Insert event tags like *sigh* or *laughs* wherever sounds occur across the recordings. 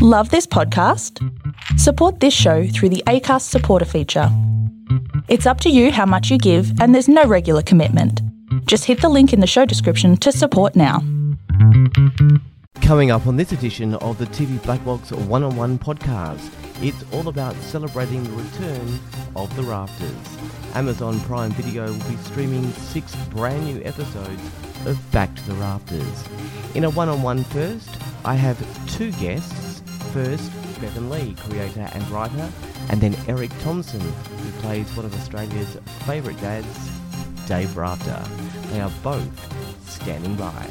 Love this podcast? Support this show through the ACAST supporter feature. It's up to you how much you give, and there's no regular commitment. Just hit the link in the show description to support now. Coming up on this edition of the TV Black Box One on One podcast, it's all about celebrating the return of The Rafters. Amazon Prime Video will be streaming six brand new episodes of Back to the Rafters. In a one on one first, I have two guests. First, Bevan Lee, creator and writer, and then Erik Thomson, who plays one of Australia's favourite dads, Dave Rafter. They are both standing by.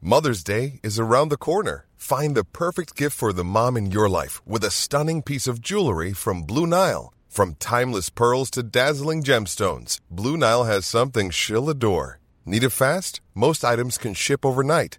Mother's Day is around the corner. Find the perfect gift for the mom in your life with a stunning piece of jewelry from Blue Nile. From timeless pearls to dazzling gemstones, Blue Nile has something she'll adore. Need it fast? Most items can ship overnight.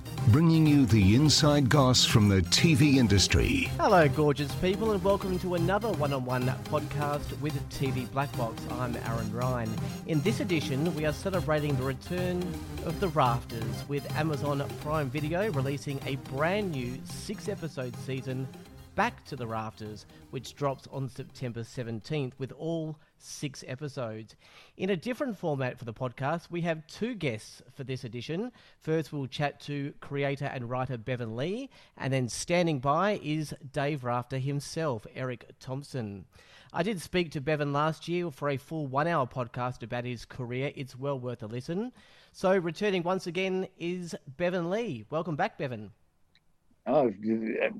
bringing you the inside goss from the TV industry. Hello, gorgeous people, and welcome to another one on one podcast with TV Black Box. I'm Aaron Ryan. In this edition, we are celebrating the return of The Rafters with Amazon Prime Video releasing a brand new six episode season, Back to the Rafters, which drops on September 17th with all six episodes. In a different format for the podcast, we have two guests for this edition. First, we'll chat to creator and writer Bevan Lee, and then standing by is Dave Rafter himself, Erik Thomson. I did speak to Bevan last year for a full one hour podcast about his career. It's well worth a listen. So, returning once again is Bevan Lee. Welcome back, Bevan. Oh,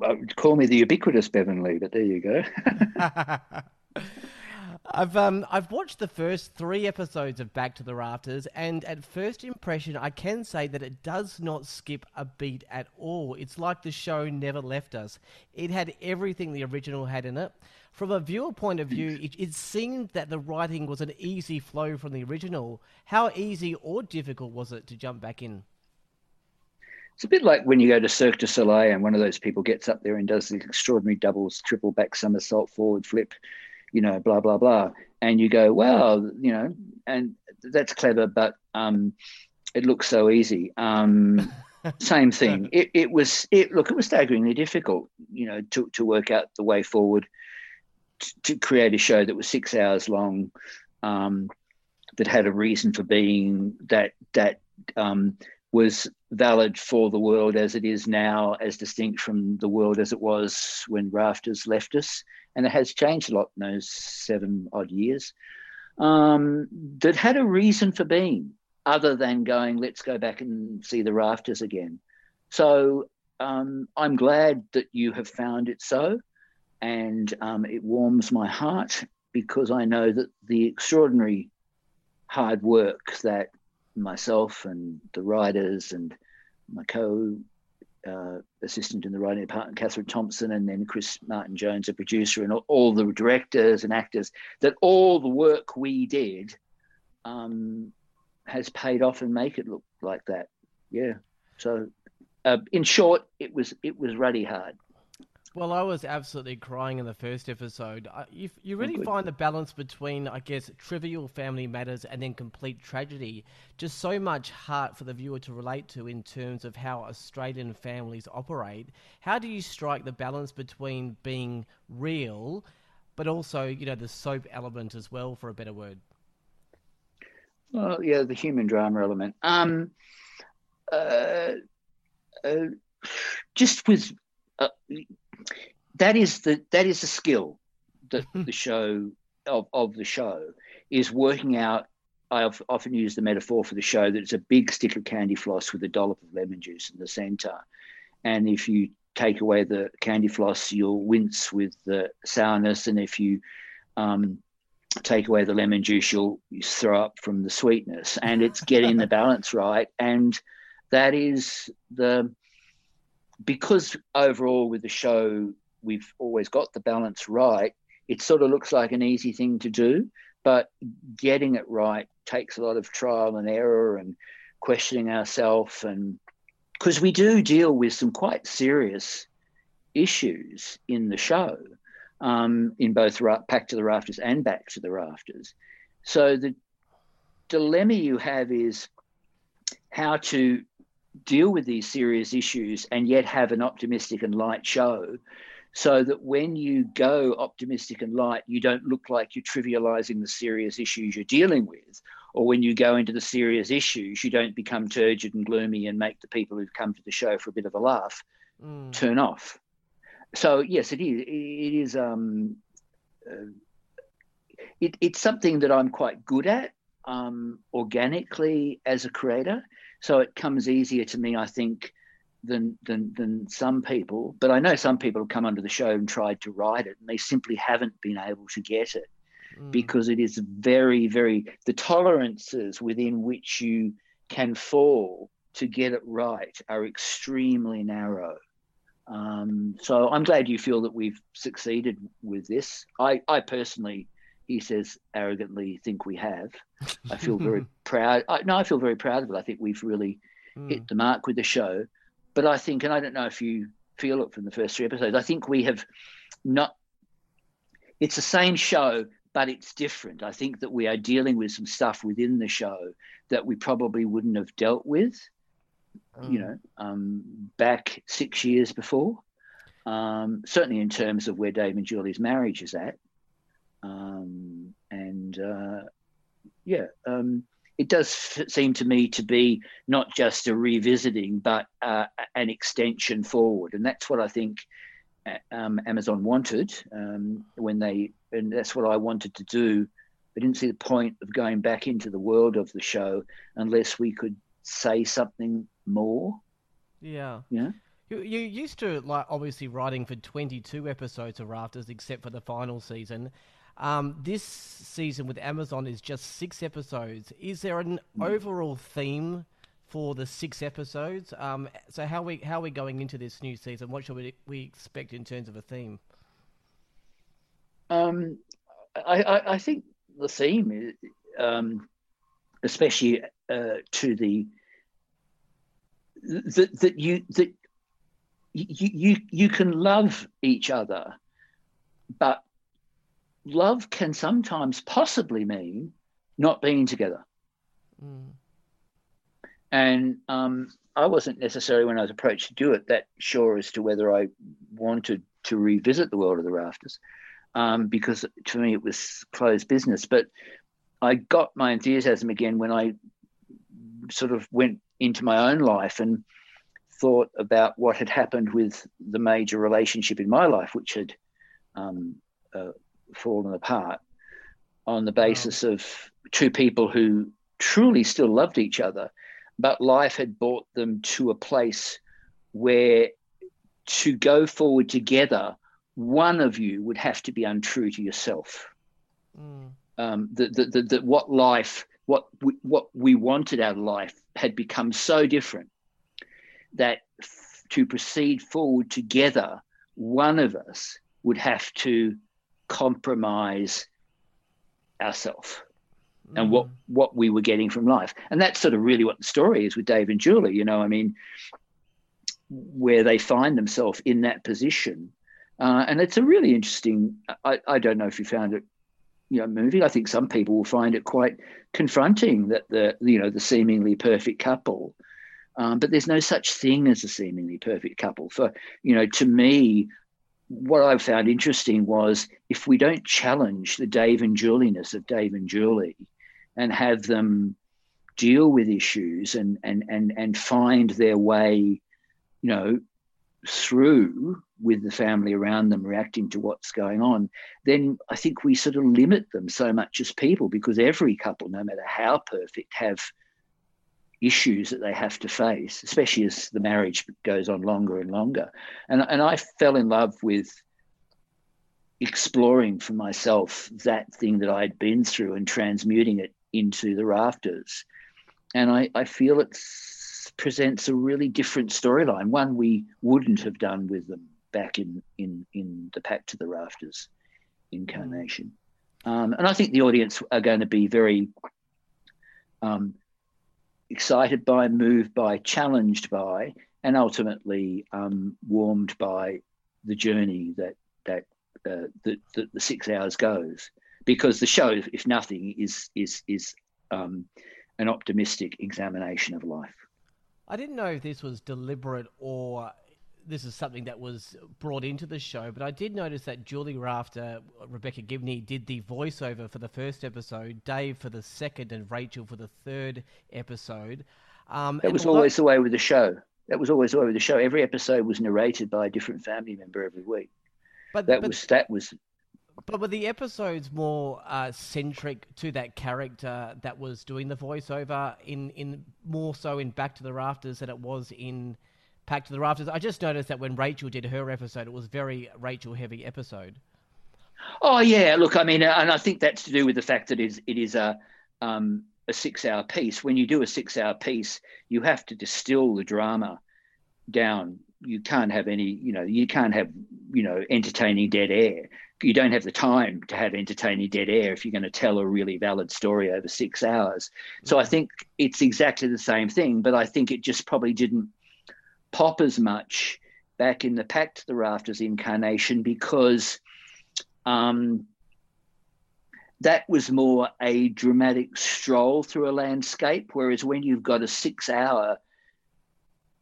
uh, call me the ubiquitous Bevan Lee, but there you go. *laughs* *laughs* I've um I've watched the first three episodes of Back to the Rafters, and at first impression, I can say that it does not skip a beat at all. It's like the show never left us. It had everything the original had in it. From a viewer point of view, it, it seemed that the writing was an easy flow from the original. How easy or difficult was it to jump back in? It's a bit like when you go to Cirque du Soleil and one of those people gets up there and does the extraordinary doubles, triple back somersault, forward flip, you know, blah blah blah, and you go, well, you know, and that's clever, but um, it looks so easy. Um, *laughs* same thing. It, it was it look it was staggeringly difficult, you know, to to work out the way forward to, to create a show that was six hours long, um, that had a reason for being that that um, was valid for the world as it is now, as distinct from the world as it was when Rafters left us and it has changed a lot in those seven odd years, um, that had a reason for being other than going, let's go back and see the rafters again. So um, I'm glad that you have found it so, and um, it warms my heart because I know that the extraordinary hard work that myself and the writers and my co uh, assistant in the writing department, Catherine Thompson, and then Chris Martin Jones, a producer, and all, the directors and actors, that all the work we did um, has paid off and make it look like that. Yeah. So, uh, in short, it was it was ruddy hard. Well, I was absolutely crying in the first episode. You, you really oh, find the balance between, I guess, trivial family matters and then complete tragedy. Just so much heart for the viewer to relate to in terms of how Australian families operate. How do you strike the balance between being real, but also, you know, the soap element as well, for a better word? Well, yeah, the human drama element. Um, uh, uh, just with. Uh, that is the that is the skill that the *laughs* show of, of the show is working out. I often use the metaphor for the show that it's a big stick of candy floss with a dollop of lemon juice in the center, and if you take away the candy floss, you'll wince with the sourness, and if you um, take away the lemon juice, you'll throw up from the sweetness, and it's getting the *laughs* balance right, and that is the because overall with the show we've always got the balance right it sort of looks like an easy thing to do, but getting it right takes a lot of trial and error and questioning ourselves and because we do deal with some quite serious issues in the show um, in both Ra- Pack to the Rafters and Back to the Rafters. So the dilemma you have is how to deal with these serious issues and yet have an optimistic and light show so that when you go optimistic and light, you don't look like you're trivializing the serious issues you're dealing with. Or when you go into the serious issues, you don't become turgid and gloomy and make the people who've come to the show for a bit of a laugh mm. turn off. So yes, it is. It is. Um, uh, it, it's something that I'm quite good at um, organically as a creator. So it comes easier to me, I think, than than than some people. But I know some people have come onto the show and tried to write it, and they simply haven't been able to get it mm. because it is very, very the tolerances within which you can fall to get it right are extremely narrow. Um, so I'm glad you feel that we've succeeded with this. I, I personally, he says arrogantly, think we have. I feel very *laughs* proud. I, no, I feel very proud of it. I think we've really mm. hit the mark with the show but I think, and I don't know if you feel it from the first three episodes, I think we have not, it's the same show, but it's different. I think that we are dealing with some stuff within the show that we probably wouldn't have dealt with, mm. you know, um, back six years before. Um, certainly in terms of where Dave and Julie's marriage is at. Um, and uh, yeah, um, it does seem to me to be not just a revisiting, but uh, an extension forward, and that's what I think uh, um, Amazon wanted um, when they, and that's what I wanted to do. I didn't see the point of going back into the world of the show unless we could say something more. Yeah. Yeah. You, you used to like obviously writing for 22 episodes of Rafters, except for the final season. Um, this season with Amazon is just six episodes. Is there an mm. overall theme for the six episodes? Um, so how we how are we going into this new season? What should we we expect in terms of a theme? Um, I, I, I think the theme is, um, especially uh, to the that that you that you you you can love each other, but love can sometimes possibly mean not being together. Mm. And um, I wasn't necessarily, when I was approached to do it, that sure as to whether I wanted to revisit the world of the rafters, um, because to me it was closed business. But I got my enthusiasm again when I sort of went into my own life and thought about what had happened with the major relationship in my life, which had um, uh, fallen apart on the basis wow. of two people who truly still loved each other, but life had brought them to a place where to go forward together, one of you would have to be untrue to yourself. Mm. Um, that, that, that, that what life, what we, what we wanted out of life had become so different that f- to proceed forward together, one of us would have to compromise ourselves mm. and what what we were getting from life. And that's sort of really what the story is with dave and julie you know i mean where they find themselves in that position. Uh, and it's a really interesting I, I don't know if you found it you know movie. I think some people will find it quite confronting that the you know the seemingly perfect couple um, but there's no such thing as a seemingly perfect couple. For you know to me what I found interesting was if we don't challenge the Dave and Juliness of Dave and Julie and have them deal with issues and and and and find their way, you know, through with the family around them reacting to what's going on, then I think we sort of limit them so much as people because every couple, no matter how perfect, have issues that they have to face, especially as the marriage goes on longer and longer. And, and I fell in love with exploring for myself that thing that I'd been through and transmuting it into the rafters. And I, I feel it presents a really different storyline, one we wouldn't have done with them back in, in, in the Packed to the Rafters incarnation. Um, and I think the audience are going to be very um, excited by, moved by, challenged by, and ultimately um, warmed by the journey that that, uh, that, that the six hours goes. Because the show, if nothing, is is is um, an optimistic examination of life. I didn't know if this was deliberate or this is something that was brought into the show, but I did notice that Julie Rafter, Rebecca Gibney did the voiceover for the first episode, Dave for the second, and Rachel for the third episode. Um, that was always the way with the show. That was always the way with the show. Every episode was narrated by a different family member every week. But that but, was that was. But were the episodes more uh, centric to that character that was doing the voiceover in in more so in Back to the Rafters than it was in packed to the rafters. I just noticed that when Rachel did her episode, it was very Rachel heavy episode. Oh yeah, look, I mean, and I think that's to do with the fact that it is, it is a um, a six hour piece. When you do a six hour piece, you have to distill the drama down. You can't have any, you know, you can't have, you know, entertaining dead air. You don't have the time to have entertaining dead air if you're going to tell a really valid story over six hours. So I mm. think it's exactly the same thing, but I think it just probably didn't pop as much back in the Packed to the Rafters incarnation because um, that was more a dramatic stroll through a landscape. Whereas when you've got a six hour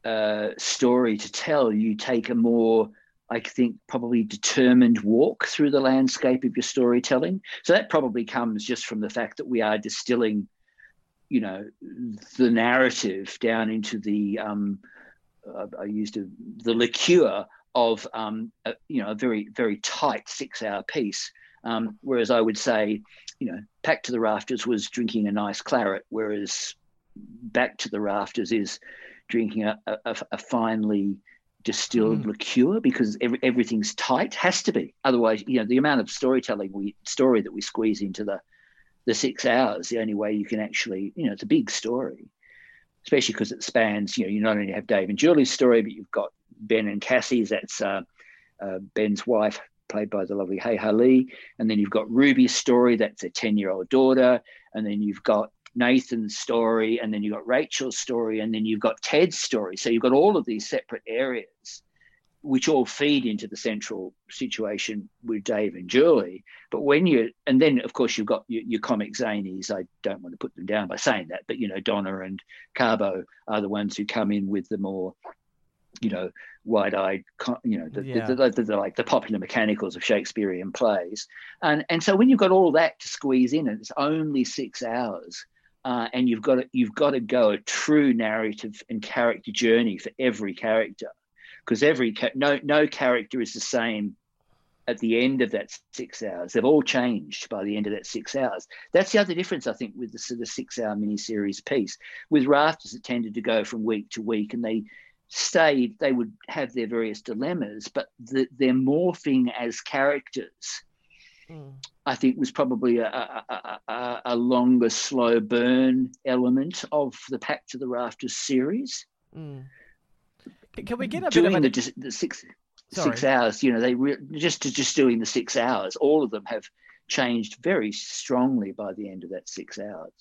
uh, story to tell, you take a more, I think, probably determined walk through the landscape of your storytelling. So that probably comes just from the fact that we are distilling, you know, the narrative down into the um, I used a, the liqueur of um, a, you know a very very tight six hour piece. Um, whereas I would say, you know, Packed to the Rafters was drinking a nice claret, whereas Back to the Rafters is drinking a, a, a finely distilled mm. liqueur because every, everything's tight has to be otherwise you know the amount of storytelling we story that we squeeze into the the six hours the only way you can actually you know it's a big story especially because it spans, you know, you not only have Dave and Julie's story, but you've got Ben and Cassie's, that's uh, uh, Ben's wife, played by the lovely Hey Lee. And then you've got Ruby's story, that's a 10 year old daughter. And then you've got Nathan's story, and then you've got Rachel's story, and then you've got Ted's story. So you've got all of these separate areas which all feed into the central situation with Dave and Julie. But when you, and then of course you've got your, your, comic zanies. I don't want to put them down by saying that, but you know Donna and Carbo are the ones who come in with the more, you know, wide-eyed, you know, the, yeah. the, the, the, like the popular mechanicals of Shakespearean plays. And and so when you've got all that to squeeze in, and it's only six hours. Uh, and you've got to, you've got to go a true narrative and character journey for every character because every no no character is the same at the end of that six hours. They've all changed by the end of that six hours. That's the other difference, I think, with the, the six-hour miniseries piece. With Rafters, it tended to go from week to week, and they stayed. They would have their various dilemmas, but the, their morphing as characters. Mm. I think was probably a, a, a, a, longer, slow burn element of the Packed to the Rafters series. Mm. Can we get a doing bit of a... the, the six Sorry. six hours? You know, they re- just to just doing the six hours. All of them have changed very strongly by the end of that six hours.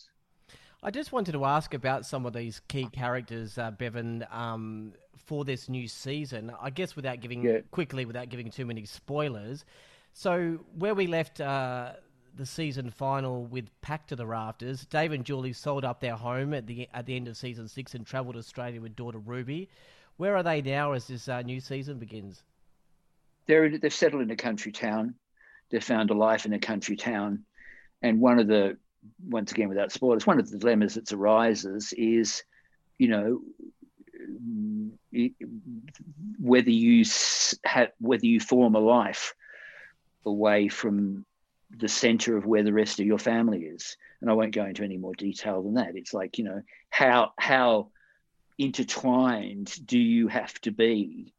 I just wanted to ask about some of these key characters, uh, Bevan, um, for this new season. I guess without giving yeah. quickly, without giving too many spoilers. So where we left uh, the season final with Packed to the Rafters, Dave and Julie sold up their home at the at the end of season six and travelled to Australia with daughter Ruby. Where are they now as this uh, new season begins? They're they've settled in a country town. They've found a life in a country town, and one of the once again without spoilers, one of the dilemmas that arises is, you know, whether you have whether you form a life away from the center of where the rest of your family is and i won't go into any more detail than that it's like you know how how intertwined do you have to be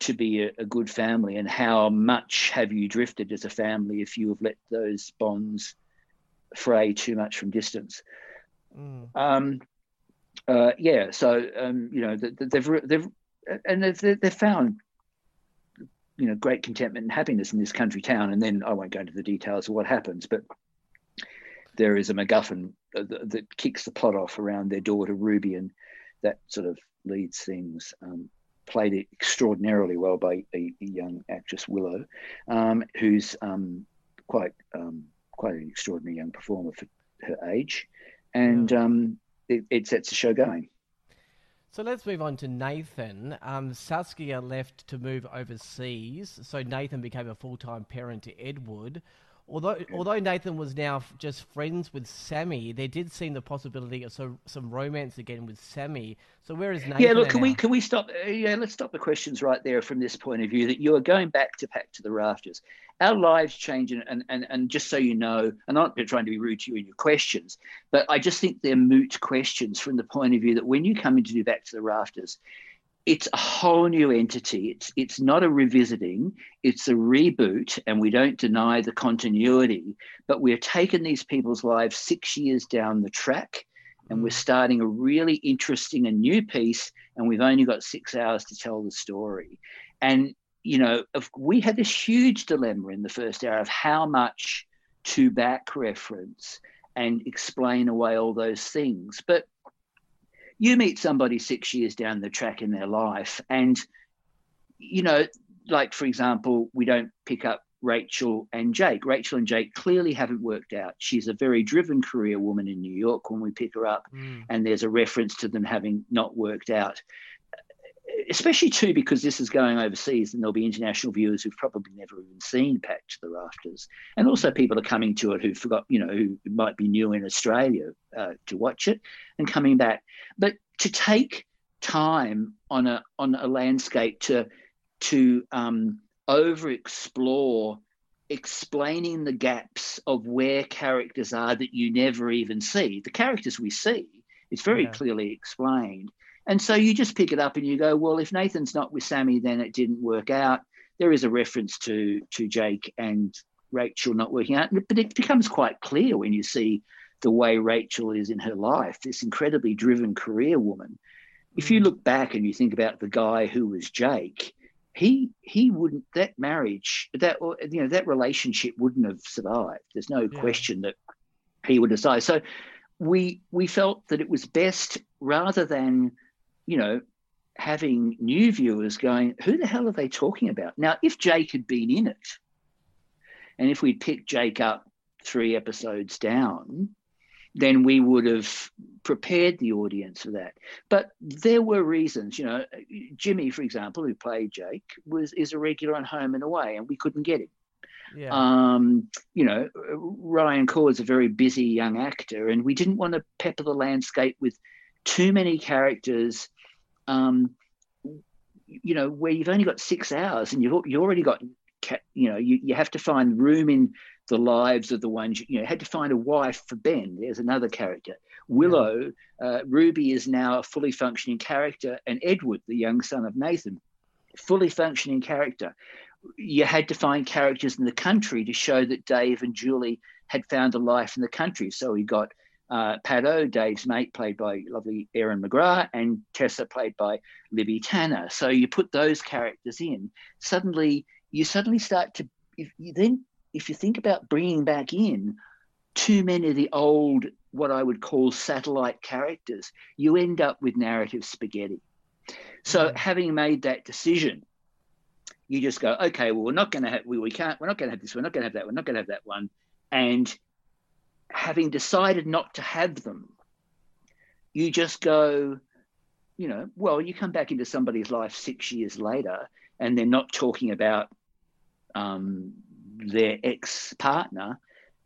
to be a, a, good family and how much have you drifted as a family if you have let those bonds fray too much from distance mm. um, uh, yeah so um, you know they've they've and they've, they've found you know great contentment and happiness in this country town. And then I won't go into the details of what happens, but there is a MacGuffin that, that kicks the plot off around their daughter Ruby, and that sort of leads things. Um, played extraordinarily well by a, a young actress Willow, um, who's um, quite um, quite an extraordinary young performer for her age, and um, it, it, sets the show going. So let's move on to Nathan. Um, Saskia left to move overseas, so Nathan became a full time parent to Edward. Although although Nathan was now just friends with Sammy, there did seem the possibility of some some romance again with Sammy. So where is Nathan? Yeah, look, can now? we can we stop? Uh, yeah, let's stop the questions right there from this point of view. That you are going back to back to the rafters. Our lives change, and and and, and just so you know, and I'm not trying to be rude to you in your questions, but I just think they're moot questions from the point of view that when you come in to do back to the rafters, it's a whole new entity. It's it's not a revisiting, it's a reboot, and we don't deny the continuity, but we're taking these people's lives six years down the track, and we're mm. starting a really interesting and new piece, and we've only got six hours to tell the story. And you know, we had this huge dilemma in the first hour of how much to back reference and explain away all those things. But you meet somebody six years down the track in their life, and you know, like for example, we don't pick up Rachel and Jake. Rachel and Jake clearly haven't worked out. She's a very driven career woman in New York when we pick her up, mm. and there's a reference to them having not worked out especially too because this is going overseas and there'll be international viewers who've probably never even seen to the Rafters, and also people are coming to it who forgot, you know, who might be new in Australia uh, to watch it and coming back. But to take time on a on a landscape to to um, over explore explaining the gaps of where characters are that you never even see. The characters we see, it's very yeah. clearly explained and so you just pick it up and you go, well, if Nathan's not with Sammy, then it didn't work out. There is a reference to to Jake and Rachel not working out, but it becomes quite clear when you see the way Rachel is in her life, this incredibly driven career woman. If you mm. look back and you think about the guy who was Jake, he he wouldn't that marriage that you know that relationship wouldn't have survived. There's no yeah. question that he would decide. So we we felt that it was best rather than you know, having new viewers going, who the hell are they talking about? Now, if Jake had been in it, and if we'd picked Jake up three episodes down, then we would have prepared the audience for that. But there were reasons, you know, Jimmy, for example, who played Jake, was is a regular on Home and Away, and we couldn't get him. Yeah. Um, you know, Ryan Corr is a very busy young actor, and we didn't want to pepper the landscape with too many characters um, you know, where you've only got six hours and you've you already got, you know, you, you have to find room in the lives of the ones you know had to find a wife for Ben. There's another character. Willow, uh, Ruby is now a fully functioning character, and Edward, the young son of Nathan, fully functioning character. You had to find characters in the country to show that Dave and Julie had found a life in the country. So we got uh, Paddo, Dave's mate, played by lovely Erin McGrath, and Tessa, played by Libby Tanner. So you put those characters in. Suddenly, you suddenly start to. If you then, if you think about bringing back in too many of the old, what I would call satellite characters, you end up with narrative spaghetti. So, mm-hmm. having made that decision, you just go, okay, well, we're not going to have, we, we can't, we're not going to have this, we're not going to have that, we're not going to have that one, and having decided not to have them, you just go, you know, well, you come back into somebody's life six years later and they're not talking about um, their ex partner,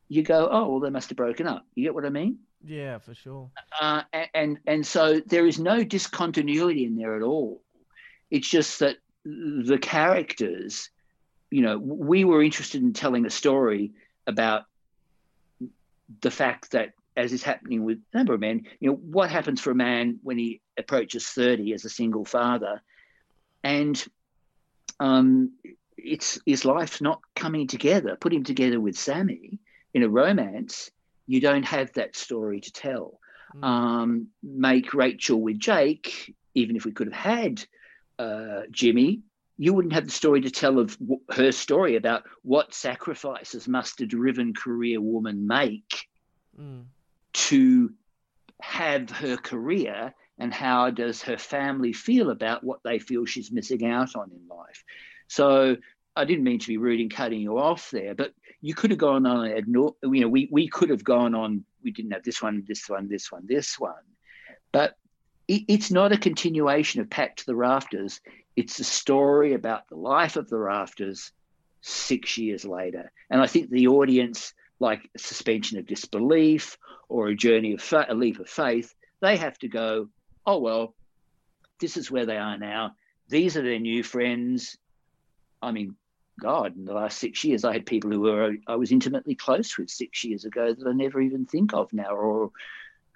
you go, oh, well, they must have broken up. You get what I mean? Yeah, for sure. Uh, and and so there is no discontinuity in there at all. It's just that the characters, you know, we were interested in telling a story about the fact that as is happening with a number of men, you know, what happens for a man when he approaches 30 as a single father? And um, it's his life's not coming together. Put him together with Sammy in a romance, you don't have that story to tell. Mm. Um, make Rachel with Jake, even if we could have had uh, Jimmy, you wouldn't have the story to tell of her story about what sacrifices must a driven career woman make mm. to have her career and how does her family feel about what they feel she's missing out on in life. So i didn't mean to be rude in cutting you off there but you could have gone on you know we, we could have gone on we didn't have this one this one this one this one. But it, it's not a continuation of packed to the rafters it's a story about the life of the rafters six years later and i think the audience like suspension of disbelief or a journey of fa- a leap of faith they have to go oh well this is where they are now these are their new friends i mean God, in the last six years, I had people who were I was intimately close with six years ago that I never even think of now, or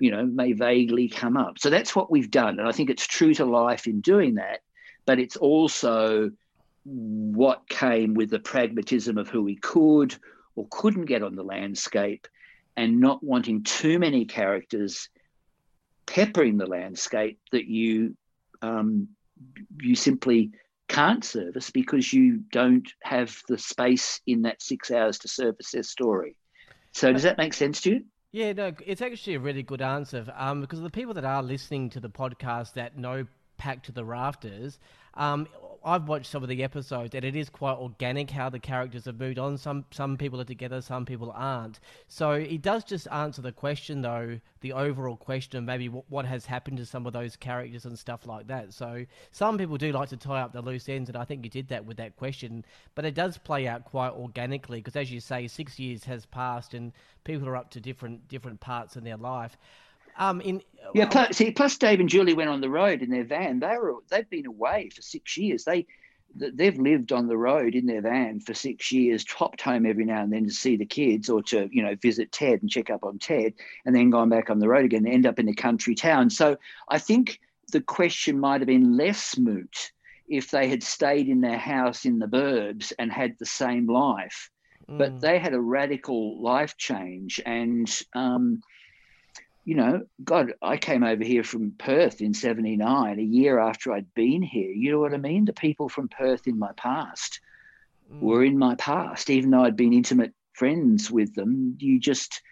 you know, may vaguely come up. So that's what we've done, and I think it's true to life in doing that. But it's also what came with the pragmatism of who we could or couldn't get on the landscape, and not wanting too many characters peppering the landscape that you um, you simply can't service because you don't have the space in that six hours to service their story. So does that make sense to you? Yeah, no, it's actually a really good answer um, because the people that are listening to the podcast that know Packed to the Rafters, um, I've watched some of the episodes, and it is quite organic how the characters have moved on. Some some people are together, some people aren't. So it does just answer the question, though, the overall question of maybe what, what has happened to some of those characters and stuff like that. So some people do like to tie up the loose ends, and I think you did that with that question. But it does play out quite organically because, as you say, six years has passed, and people are up to different different parts in their life. Um, in yeah, plus, see, plus Dave and Julie went on the road in their van. They were they've been away for six years. They they've lived on the road in their van for six years, hopped home every now and then to see the kids or to you know visit Ted and check up on Ted, and then gone back on the road again, and end up in a country town. So I think the question might have been less moot if they had stayed in their house in the burbs and had the same life. Mm. But they had a radical life change, and um, you know, God, I came over here from Perth in 79, a year after I'd been here. You know what I mean? The people from Perth in my past mm. were in my past, even though I'd been intimate friends with them. You just,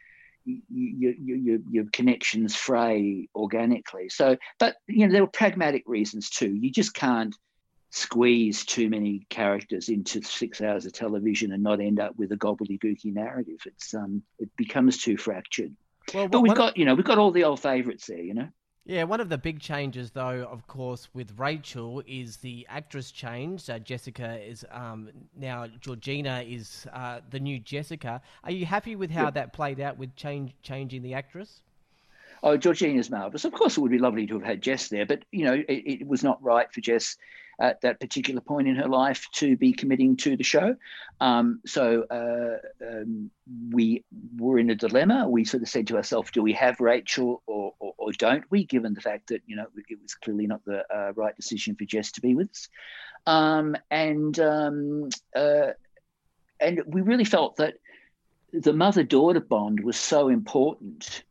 you, you, you, your connections fray organically. So, but, you know, there were pragmatic reasons too. You just can't squeeze too many characters into six hours of television and not end up with a gobbledygooky narrative. It's, um, it becomes too fractured. Well, but we've got, you know, we've got all the old favourites there, you know. Yeah, one of the big changes, though, of course, with Rachel is the actress change. Uh, Jessica is um, now Georgina is uh, the new Jessica. Are you happy with how that played out with change changing the actress? Oh, Georgina's marvelous. Of course, it would be lovely to have had Jess there, but you know, it, it was not right for Jess at that particular point in her life to be committing to the show. Um, so uh, um, we were in a dilemma. We sort of said to ourselves, do we have Rachel or, or, or don't we, given the fact that, you know, it was clearly not the uh, right decision for Jess to be with us. Um, and, um, uh, and we really felt that the mother-daughter bond was so important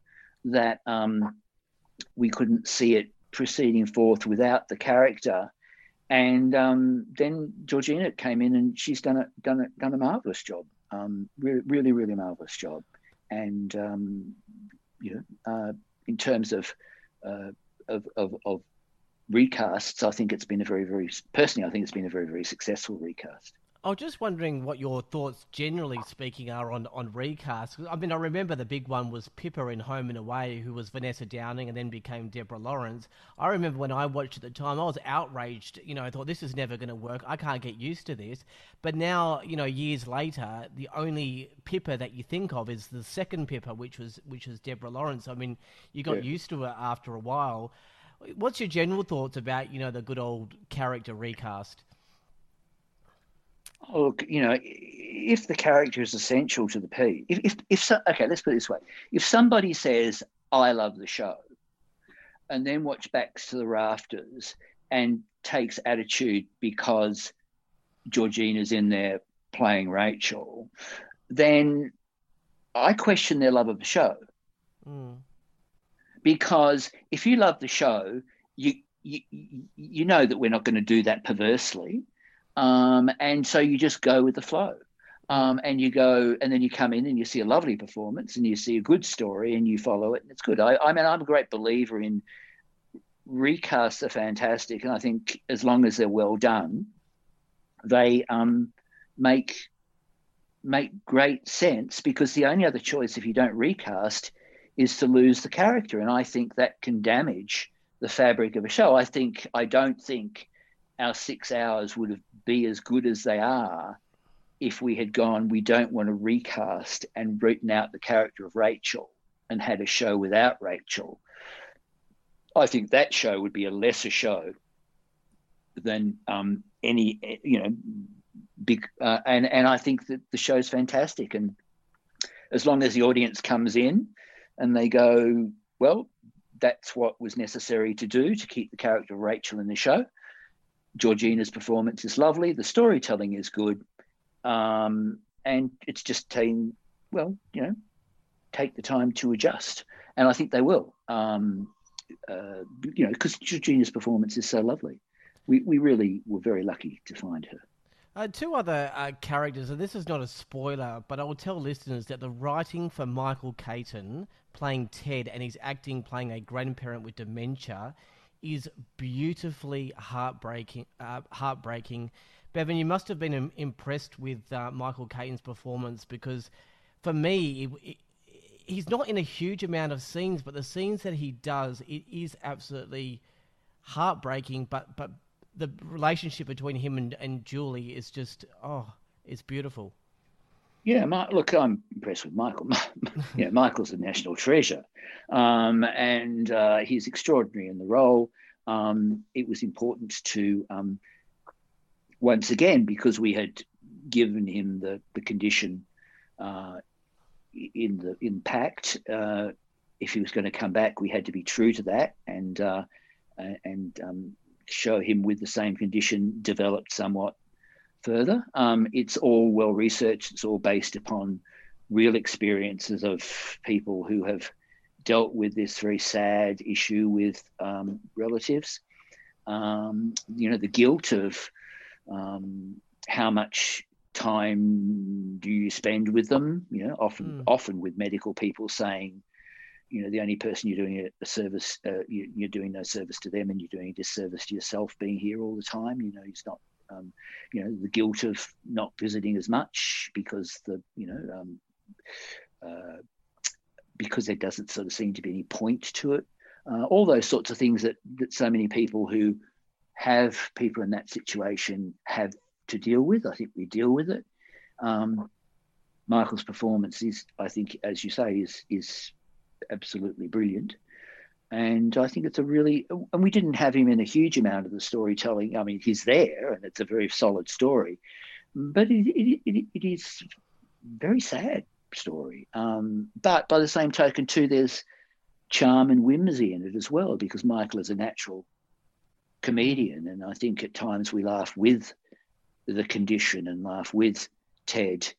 that um, we couldn't see it proceeding forth without the character and um, then Georgina came in, and she's done a done a done a marvelous job. Um, really, really, really marvelous job. And um, you know, uh, in terms of, uh, of, of of recasts, I think it's been a very, very personally, I think it's been a very, very successful recast. I was just wondering what your thoughts, generally speaking, are on, on recasts. I mean, I remember the big one was Pippa in Home and Away, who was Vanessa Downing and then became Deborah Lawrance. I remember when I watched at the time, I was outraged. You know, I thought this is never going to work. I can't get used to this. But now, you know, years later, the only Pippa that you think of is the second Pippa, which was which was Deborah Lawrance. I mean, you got yeah. used to it after a while. What's your general thoughts about you know the good old character recast? Look, you know, if the character is essential to the piece, if, if, if so, okay, let's put it this way: if somebody says, "I love the show," and then watch Backs to the Rafters and takes attitude because Georgina's in there playing Rachel, then I question their love of the show. Mm. Because if you love the show, you you you know that we're not going to do that perversely Um, and so you just go with the flow. Um, and you go, and then you come in and you see a lovely performance and you see a good story and you follow it, and it's good. I, I mean, I'm a great believer in recasts are fantastic, and I think as long as they're well done, they um, make make great sense because the only other choice if you don't recast is to lose the character, and I think that can damage the fabric of a show. I think I don't think our six hours would have be as good as they are if we had gone. We don't want to recast and written out the character of Rachel and had a show without Rachel. I think that show would be a lesser show than um, any you know big uh, and and I think that the show's fantastic and as long as the audience comes in and they go well that's what was necessary to do to keep the character of Rachel in the show Georgina's performance is lovely. The storytelling is good. Um, and it's just taking well you know take the time to adjust. And I think they will. Um, uh, you know because Georgina's performance is so lovely. We, we really were very lucky to find her. Uh, two other uh, characters, and this is not a spoiler, but I will tell listeners that the writing for Michael Caton playing Ted and his acting playing a grandparent with dementia is beautifully heartbreaking. Uh, heartbreaking. Bevan, you must have been impressed with uh, Michael Caton's performance because, for me, it, it, he's not in a huge amount of scenes, but the scenes that he does, it is absolutely heartbreaking, but but the relationship between him and, and Julie is just oh, it's beautiful. Yeah, look, I'm impressed with Michael. *laughs* yeah, Michael's a national treasure, um, and uh, he's extraordinary in the role. Um, it was important to um, once again because we had given him the the condition uh, in the impact. Uh, if he was going to come back, we had to be true to that, and uh, and um, show him with the same condition developed somewhat further. Um, it's all well researched, it's all based upon real experiences of people who have dealt with this very sad issue with um, relatives. Um, you know, the guilt of um, how much time do you spend with them? You know, often mm. often with medical people saying, you know the only person you're doing a, service uh, you, are doing no service to them and you're doing a disservice to yourself being here all the time you know it's not um, you know the guilt of not visiting as much because the you know um, uh, because there doesn't sort of seem to be any point to it. Uh, all those sorts of things that that so many people who have people in that situation have to deal with. I think we deal with it. Um, michael's performance is i think as you say is is absolutely brilliant. And I think it's a really, and we didn't have him in a huge amount of the storytelling. I mean, he's there and it's a very solid story, but it, it, it, it is very sad story. Um, but by the same token, too, there's charm and whimsy in it as well, because Michael is a natural comedian. And I think at times we laugh with the condition and laugh with Ted.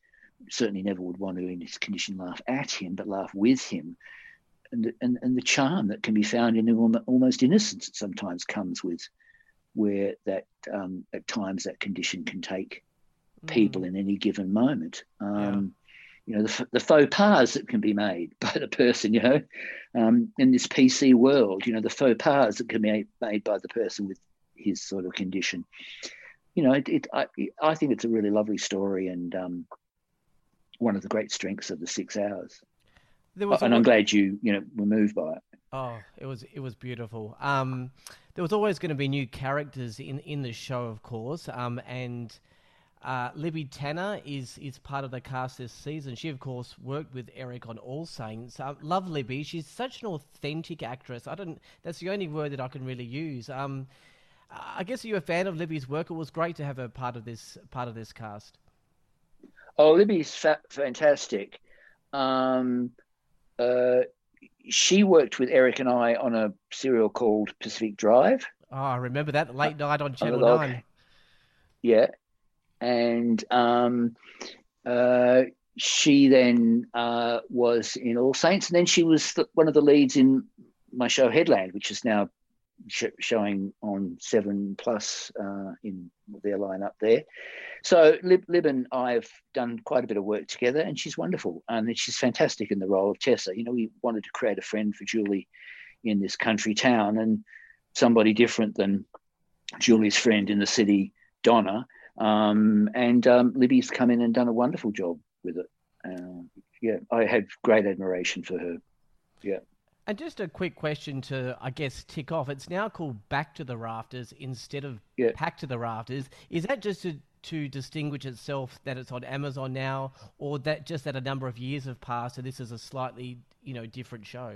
Certainly never would want to, in his condition, laugh at him, but laugh with him and, and, and the charm that can be found in the almost innocence that sometimes comes with where that um, at times that condition can take people mm. in any given moment. Um, yeah. You know, the, the, faux pas that can be made by the person, you know, um, in this PC world, you know, the faux pas that can be made by the person with his sort of condition. You know, it, it I, I think it's a really lovely story and um, one of the great strengths of the six hours and I'm glad you you know were moved by it. Oh, it was it was beautiful. Um, there was always going to be new characters in, in the show, of course. Um, and uh, Libby Tanner is is part of the cast this season. She, of course, worked with Eric on All Saints. Uh, love Libby. She's such an authentic actress. I don't. That's the only word that I can really use. Um, I guess you're a fan of Libby's work. It was great to have her part of this part of this cast. Oh, Libby's fa- fantastic. Um, uh, she worked with Eric and I on a serial called Pacific Drive. Oh, I remember that late night on Channel Nine. Yeah, and um, uh, she then uh, was in All Saints, and then she was the, one of the leads in my show Headland, which is now sh- showing on Seven Plus uh, in their lineup there. So Lib, Lib and I've done quite a bit of work together, and she's wonderful, and she's fantastic in the role of Tessa. You know, we wanted to create a friend for Julie in this country town, and somebody different than Julie's friend in the city, Donna. Um, and um, Libby's come in and done a wonderful job with it. Uh, yeah, I had great admiration for her. Yeah. And just a quick question to, I guess, tick off. It's now called Back to the Rafters instead of Yeah. Packed to the Rafters. Is that just to, to distinguish itself that it's on Amazon now, or that just that a number of years have passed and this is a slightly, you know, different show?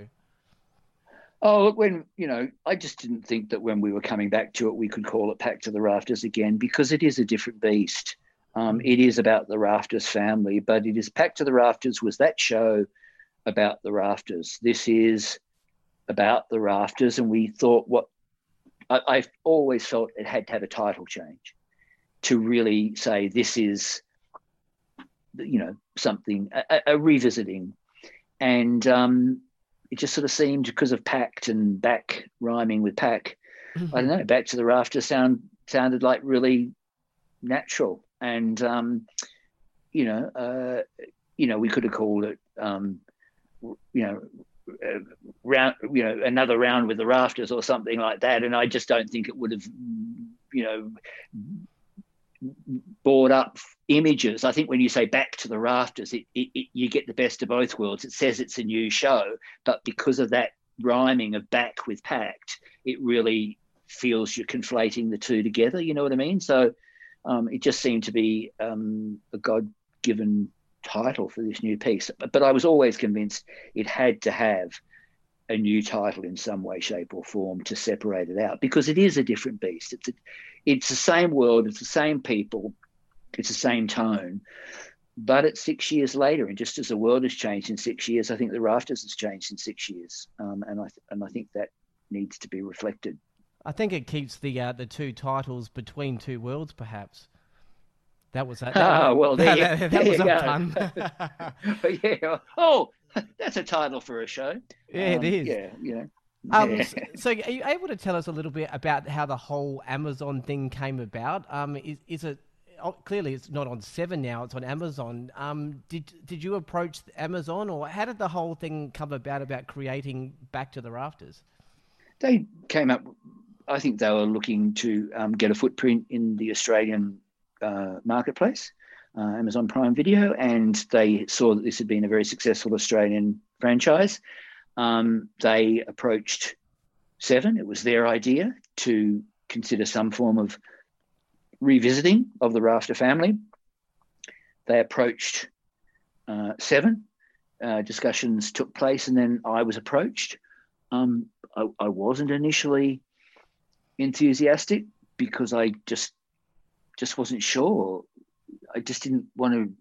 Oh, look, when, you know, I just didn't think that when we were coming back to it, we could call it Packed to the Rafters again because it is a different beast. Um, it is about the Rafters family, but it is Packed to the Rafters was that show about the Rafters. This is about the Rafters. And we thought what I, I've always felt it had to have a title change to really say this is, you know, something, a, a revisiting. And, um, it just sort of seemed because of packed and back rhyming with pack. I don't know. Back to the rafter sound sounded like really natural, and um, you know, uh, you know, we could have called it, um, you know, uh, round, you know, another round with the rafters or something like that. And I just don't think it would have, you know, brought up images. I think when you say back to the rafters, it, it, it, you get the best of both worlds. It says it's a new show, but because of that rhyming of back with packed, it really feels you're conflating the two together. You know what I mean? So um, it just seemed to be um, a God given title for this new piece. But, but I was always convinced it had to have a new title in some way, shape, or form to separate it out because it is a different beast. It's a, it's the same world, it's the same people, it's the same tone, but it's six years later. And just as the world has changed in six years, I think the rafters has changed in six years, um, and I and I think that needs to be reflected. I think it keeps the uh, the two titles between two worlds, perhaps. That was that. that was- well, there *laughs* you- that, that there was you a go. pun. *laughs* yeah. Oh, that's a title for a show. Yeah, it Um, is. Yeah, you know. Um, Yeah. so, are you able to tell us a little bit about how the whole Amazon thing came about? Um, is, is it oh, clearly it's not on Seven now; it's on Amazon. Um, did did you approach Amazon, or how did the whole thing come about about creating Back to the Rafters? they came up. I think they were looking to um, get a footprint in the Australian uh, marketplace, uh, Amazon Prime Video, and they saw that this had been a very successful Australian franchise. Um, they approached Seven. It was their idea to consider some form of revisiting of the Rafter family. They approached uh, Seven. Uh, discussions took place, and then I was approached. Um, I, I wasn't initially enthusiastic because I just just wasn't sure. I just didn't want to.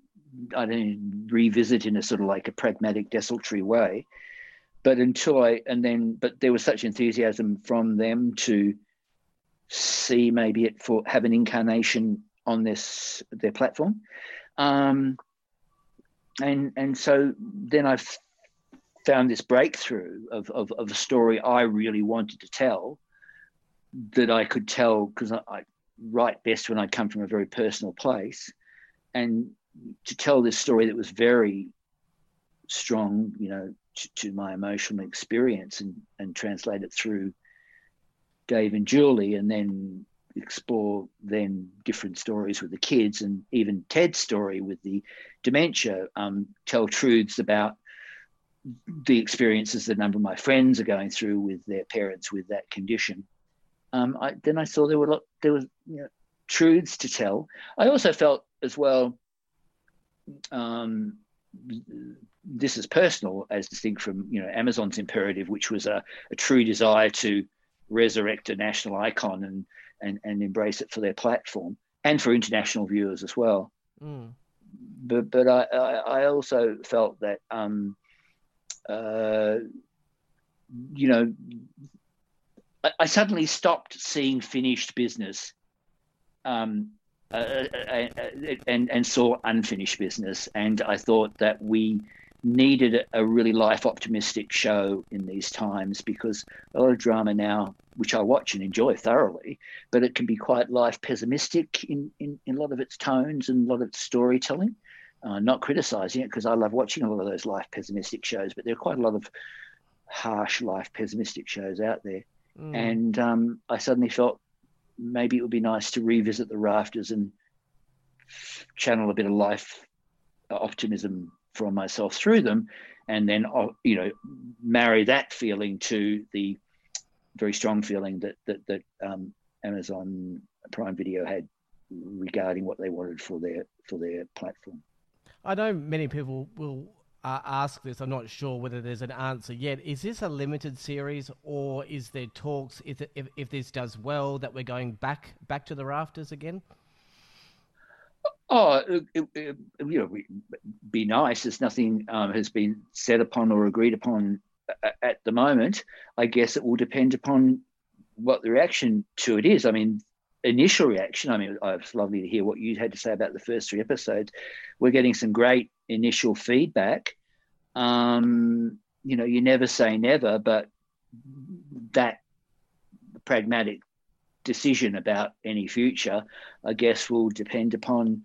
I didn't revisit in a sort of like a pragmatic, desultory way. But until I and then, but there was such enthusiasm from them to see maybe it for have an incarnation on this their platform, um, and and so then I found this breakthrough of, of, of a story I really wanted to tell that I could tell because I, I write best when I come from a very personal place. And to tell this story that was very strong, you know, to, to my emotional experience and, and translate it through Dave and Julie and then explore then different stories with the kids and even Ted's story with the dementia, um, tell truths about the experiences that a number of my friends are going through with their parents with that condition. Um, I, then I saw there were a lot, there was you know, truths to tell. I also felt as well. Um, this is personal, as distinct from you know Amazon's imperative, which was a, a true desire to resurrect a national icon and and and embrace it for their platform and for international viewers as well. Mm. But but I I, I also felt that. Um, uh, you know, I, I, suddenly stopped seeing finished business, um, uh, uh, and and saw unfinished business, and I thought that we needed a, a really life optimistic show in these times because a lot of drama now, which I watch and enjoy thoroughly, but it can be quite life pessimistic in, in, in a lot of its tones and a lot of its storytelling. Uh, not criticizing it because I love watching a lot of those life pessimistic shows, but there are quite a lot of harsh life pessimistic shows out there. Mm. And um, I suddenly felt maybe it would be nice to revisit the rafters and channel a bit of life optimism from myself through them and then uh, you know marry that feeling to the very strong feeling that that, that um, amazon prime video had regarding what they wanted for their for their platform i know many people will uh, ask this i'm not sure whether there's an answer yet is this a limited series or is there talks if, if, if this does well that we're going back back to the rafters again Oh, it, it, you know, be nice. There's nothing um, has been set upon or agreed upon at the moment. I guess it will depend upon what the reaction to it is. I mean, initial reaction. I mean, it's lovely to hear what you had to say about the first three episodes. We're getting some great initial feedback. Um, you know, you never say never, but that pragmatic decision about any future, I guess, will depend upon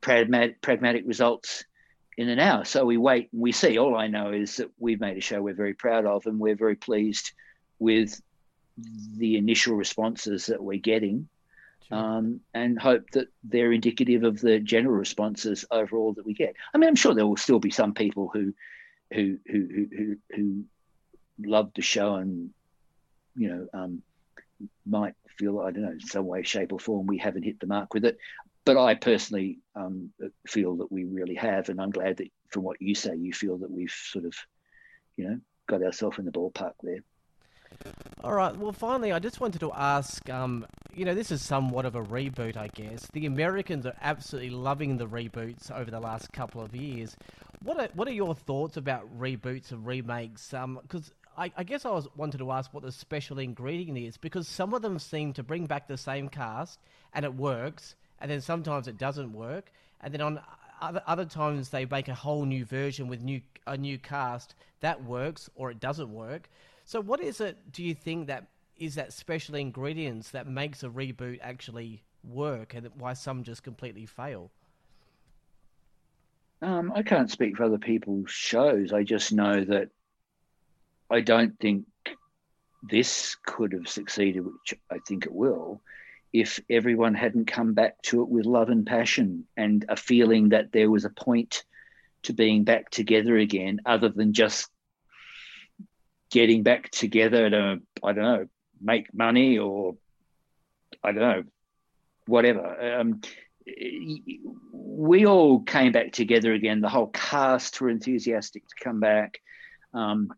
pragmatic, pragmatic results in the now. So we wait and we see. All I know is that we've made a show we're very proud of, and we're very pleased with the initial responses that we're getting. Sure. Um, and hope that they're indicative of the general responses overall that we get. I mean, I'm sure there will still be some people who, who, who, who, who, love the show and, you know, um, might feel I don't know in some way, shape, or form we haven't hit the mark with it. But I personally um, feel that we really have, and I'm glad that from what you say, you feel that we've sort of, you know, got ourselves in the ballpark there. All right. Well, finally, I just wanted to ask. Um, you know, this is somewhat of a reboot, I guess. The Americans are absolutely loving the reboots over the last couple of years. What are what are your thoughts about reboots and remakes? Because um, I, I, guess I was wanted to ask what the special ingredient is because some of them seem to bring back the same cast and it works, and then sometimes it doesn't work, and then on other, other times they make a whole new version with new a new cast that works or it doesn't work. So what is it? Do you think that is that special ingredients that makes a reboot actually work, and why some just completely fail? Um, I can't speak for other people's shows. I just know that I don't think this could have succeeded, which I think it will, if everyone hadn't come back to it with love and passion and a feeling that there was a point to being back together again, other than just getting back together to, I don't know, make money or I don't know, whatever. Um, we all came back together again. The whole cast were enthusiastic to come back. Um,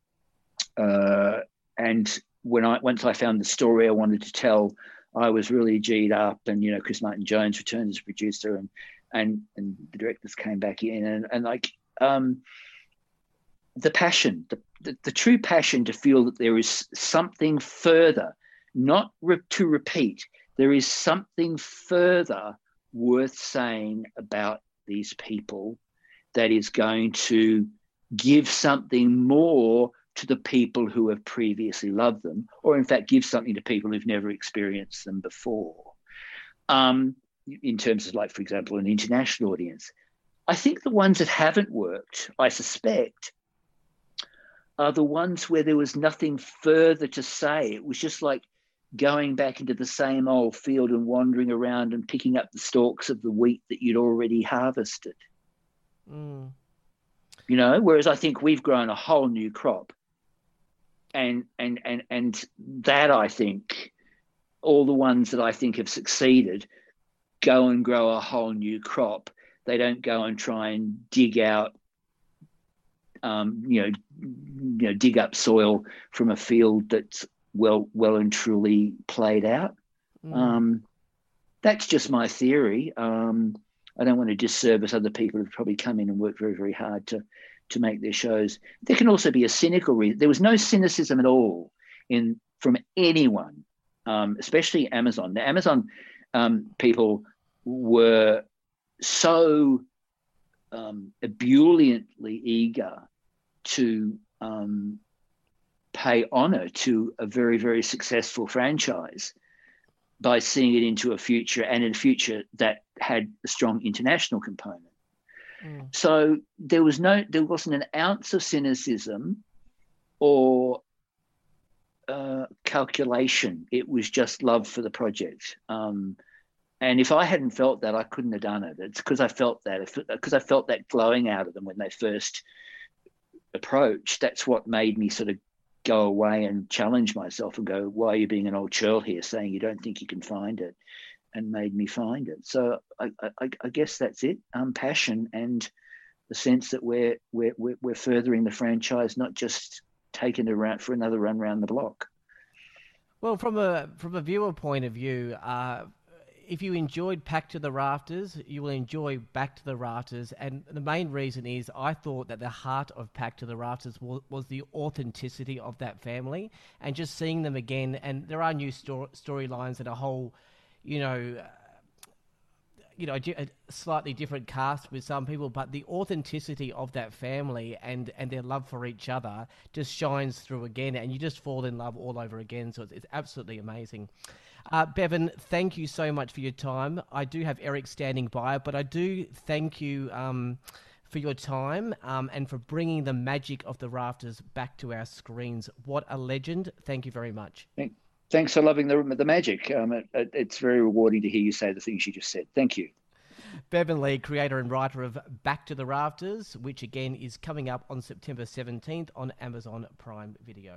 uh, and when I once I found the story I wanted to tell, I was really g'd up, and you know, Chris Martin Jones returned as producer, and and and the directors came back in, and and like um, the passion, the, the, the true passion to feel that there is something further, not re- to repeat. There is something further worth saying about these people that is going to give something more to the people who have previously loved them, or in fact, give something to people who've never experienced them before. Um, in terms of, like, for example, an international audience. I think the ones that haven't worked, I suspect, are the ones where there was nothing further to say. It was just like going back into the same old field and wandering around and picking up the stalks of the wheat that you'd already harvested. Mm. You know, whereas I think we've grown a whole new crop and and and and that I think all the ones that I think have succeeded go and grow a whole new crop. They don't go and try and dig out, um, you know, you know, dig up soil from a field that's well, well and truly played out. Mm. Um, that's just my theory. Um, I don't want to disservice other people who've probably come in and worked very, very hard to to make their shows. There can also be a cynical reason. There was no cynicism at all in from anyone, um, especially Amazon. The Amazon um, people were so um, ebulliently eager to um, pay honor to a very, very successful franchise by seeing it into a future and in future that had a strong international component. Mm. So there was no, there wasn't an ounce of cynicism or uh, calculation. It was just love for the project. Um, and if I hadn't felt that, I couldn't have done it. It's because I felt that, because I felt that glowing out of them when they first approached. That's what made me sort of go away and challenge myself and go, "Why are you being an old churl here, saying you don't think you can find it?" And made me find it. So I, I, I guess that's it. Um, passion and the sense that we're we're we're furthering the franchise, not just taking it around for another run around the block. Well, from a from a viewer point of view, uh, if you enjoyed Packed to the Rafters, you will enjoy Back to the Rafters. And the main reason is I thought that the heart of Packed to the Rafters was, was the authenticity of that family and just seeing them again. And there are new sto- storylines and a whole, you know, uh, you know, a, a slightly different cast with some people, but the authenticity of that family and, and their love for each other just shines through again, and you just fall in love all over again. So it's, it's absolutely amazing. Uh, Bevan, thank you so much for your time. I do have Erik standing by, but I do thank you um, for your time um, and for bringing the magic of the rafters back to our screens. What a legend. Thank you very much. Thanks for loving the, the magic. Um, it, it's very rewarding to hear you say the things you just said. Thank you. Bevan Lee, creator and writer of Back to the Rafters, which again is coming up on September 17th on Amazon Prime Video.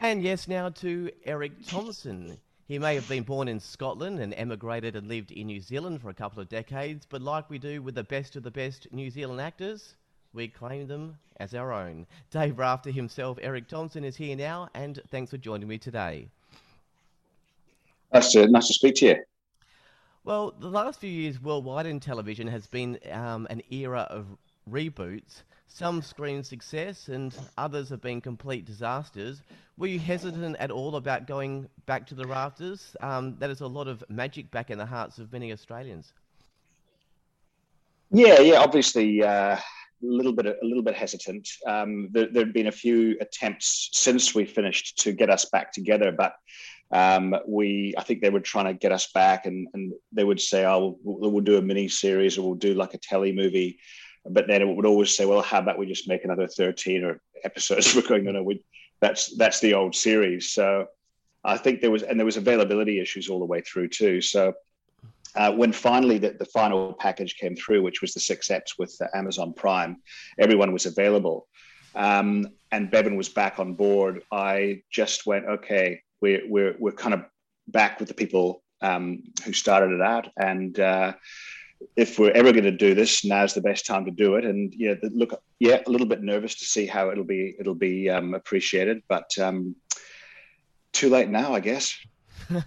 And yes, now to Erik Thomson. He may have been born in Scotland and emigrated and lived in New Zealand for a couple of decades, but like we do with the best of the best New Zealand actors, we claim them as our own. Dave Rafter himself, Erik Thomson, is here now, and thanks for joining me today. Nice to, nice to speak to you. Well, the last few years worldwide in television has been um, an era of reboots some screen success and others have been complete disasters. Were you hesitant at all about going back to the rafters? Um, that is a lot of magic back in the hearts of many Australians. Yeah, yeah, obviously uh, a little bit, a little bit hesitant. Um, there, have been a few attempts since we finished to get us back together, but um, we, I think they were trying to get us back, and, and they would say, "Oh, we'll, we'll do a mini series, or we'll do like a telly movie." But then it would always say, well, how about we just make another 13 or episodes? We're *laughs* going, no, no, we, that's, that's the old series. So I think there was, and there was availability issues all the way through too. So uh, when finally the, the final package came through, which was the six eps with Amazon Prime, everyone was available. Um, and Bevan was back on board. I just went, okay, we're, we're, we're kind of back with the people um, who started it out. And, uh, if we're ever going to do this, now's the best time to do it. And yeah, look, yeah, a little bit nervous to see how it'll be it'll be um, appreciated, but um, too late now, I guess. *laughs*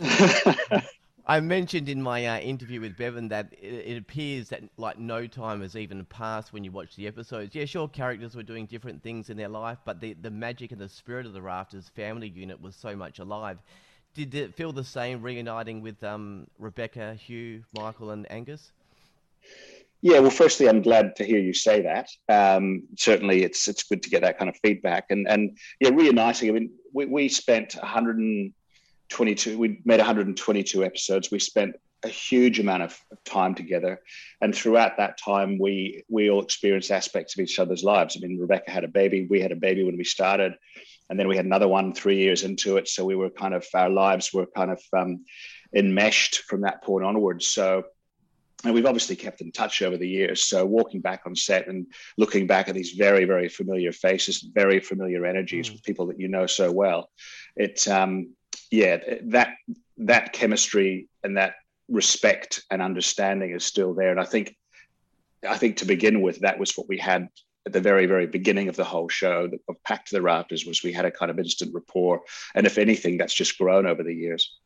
*laughs* I mentioned in my uh, interview with Bevan that it, it, appears that like no time has even passed when you watch the episodes. Yeah, sure, characters were doing different things in their life, but the the magic and the spirit of the Rafters family unit was so much alive did it feel the same reuniting with um, Rebecca, Hugh, Michael, and Angus? Yeah, well, firstly, I'm glad to hear you say that. Um, certainly, it's it's good to get that kind of feedback, and and yeah, reuniting. I mean, we, we spent 122. We made 122 episodes. We spent a huge amount of, of time together, and throughout that time, we we all experienced aspects of each other's lives. I mean, Rebecca had a baby. We had a baby when we started and then we had another one three years into it. So we were kind of our lives were kind of um, enmeshed from that point onwards. So and we've obviously kept in touch over the years. So walking back on set and looking back at these very, very familiar faces, very familiar energies mm. with people that you know so well, it, um, yeah, that that chemistry and that respect and understanding is still there. And I think, I think to begin with, that was what we had at the very, very beginning of the whole show of Packed to the Rafters was we had a kind of instant rapport. And if anything, that's just grown over the years.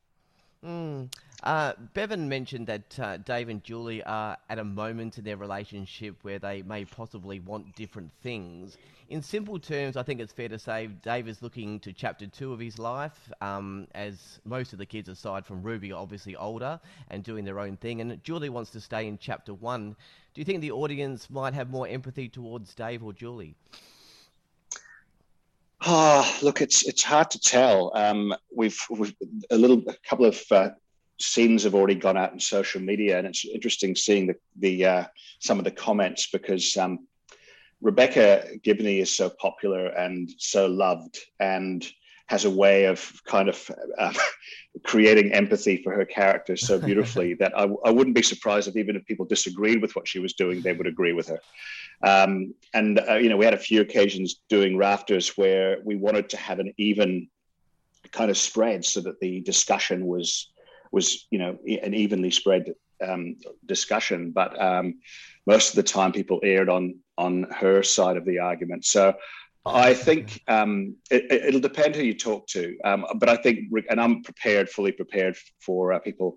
Mm. Uh, Bevan mentioned that uh, Dave and Julie are at a moment in their relationship where they may possibly want different things. In simple terms, I think it's fair to say Dave is looking to chapter two of his life, um, as most of the kids, aside from Ruby, are obviously older and doing their own thing, and Julie wants to stay in chapter one. Do you think the audience might have more empathy towards Dave or Julie? Ah, oh, look, it's it's hard to tell. Um, we've, we've a little a couple of uh, scenes have already gone out in social media, and it's interesting seeing the the uh, some of the comments because um, Rebecca Gibney is so popular and so loved, and has a way of kind of uh, *laughs* creating empathy for her character so *laughs* beautifully that I, I, wouldn't be surprised if even if people disagreed with what she was doing, they would agree with her. Um, and uh, you know, we had a few occasions doing rafters where we wanted to have an even kind of spread so that the discussion was was you know an evenly spread um, discussion, but um, most of the time people aired on on her side of the argument. So I think um, it, will depend who you talk to, um, but I think, and I'm prepared, fully prepared for uh, people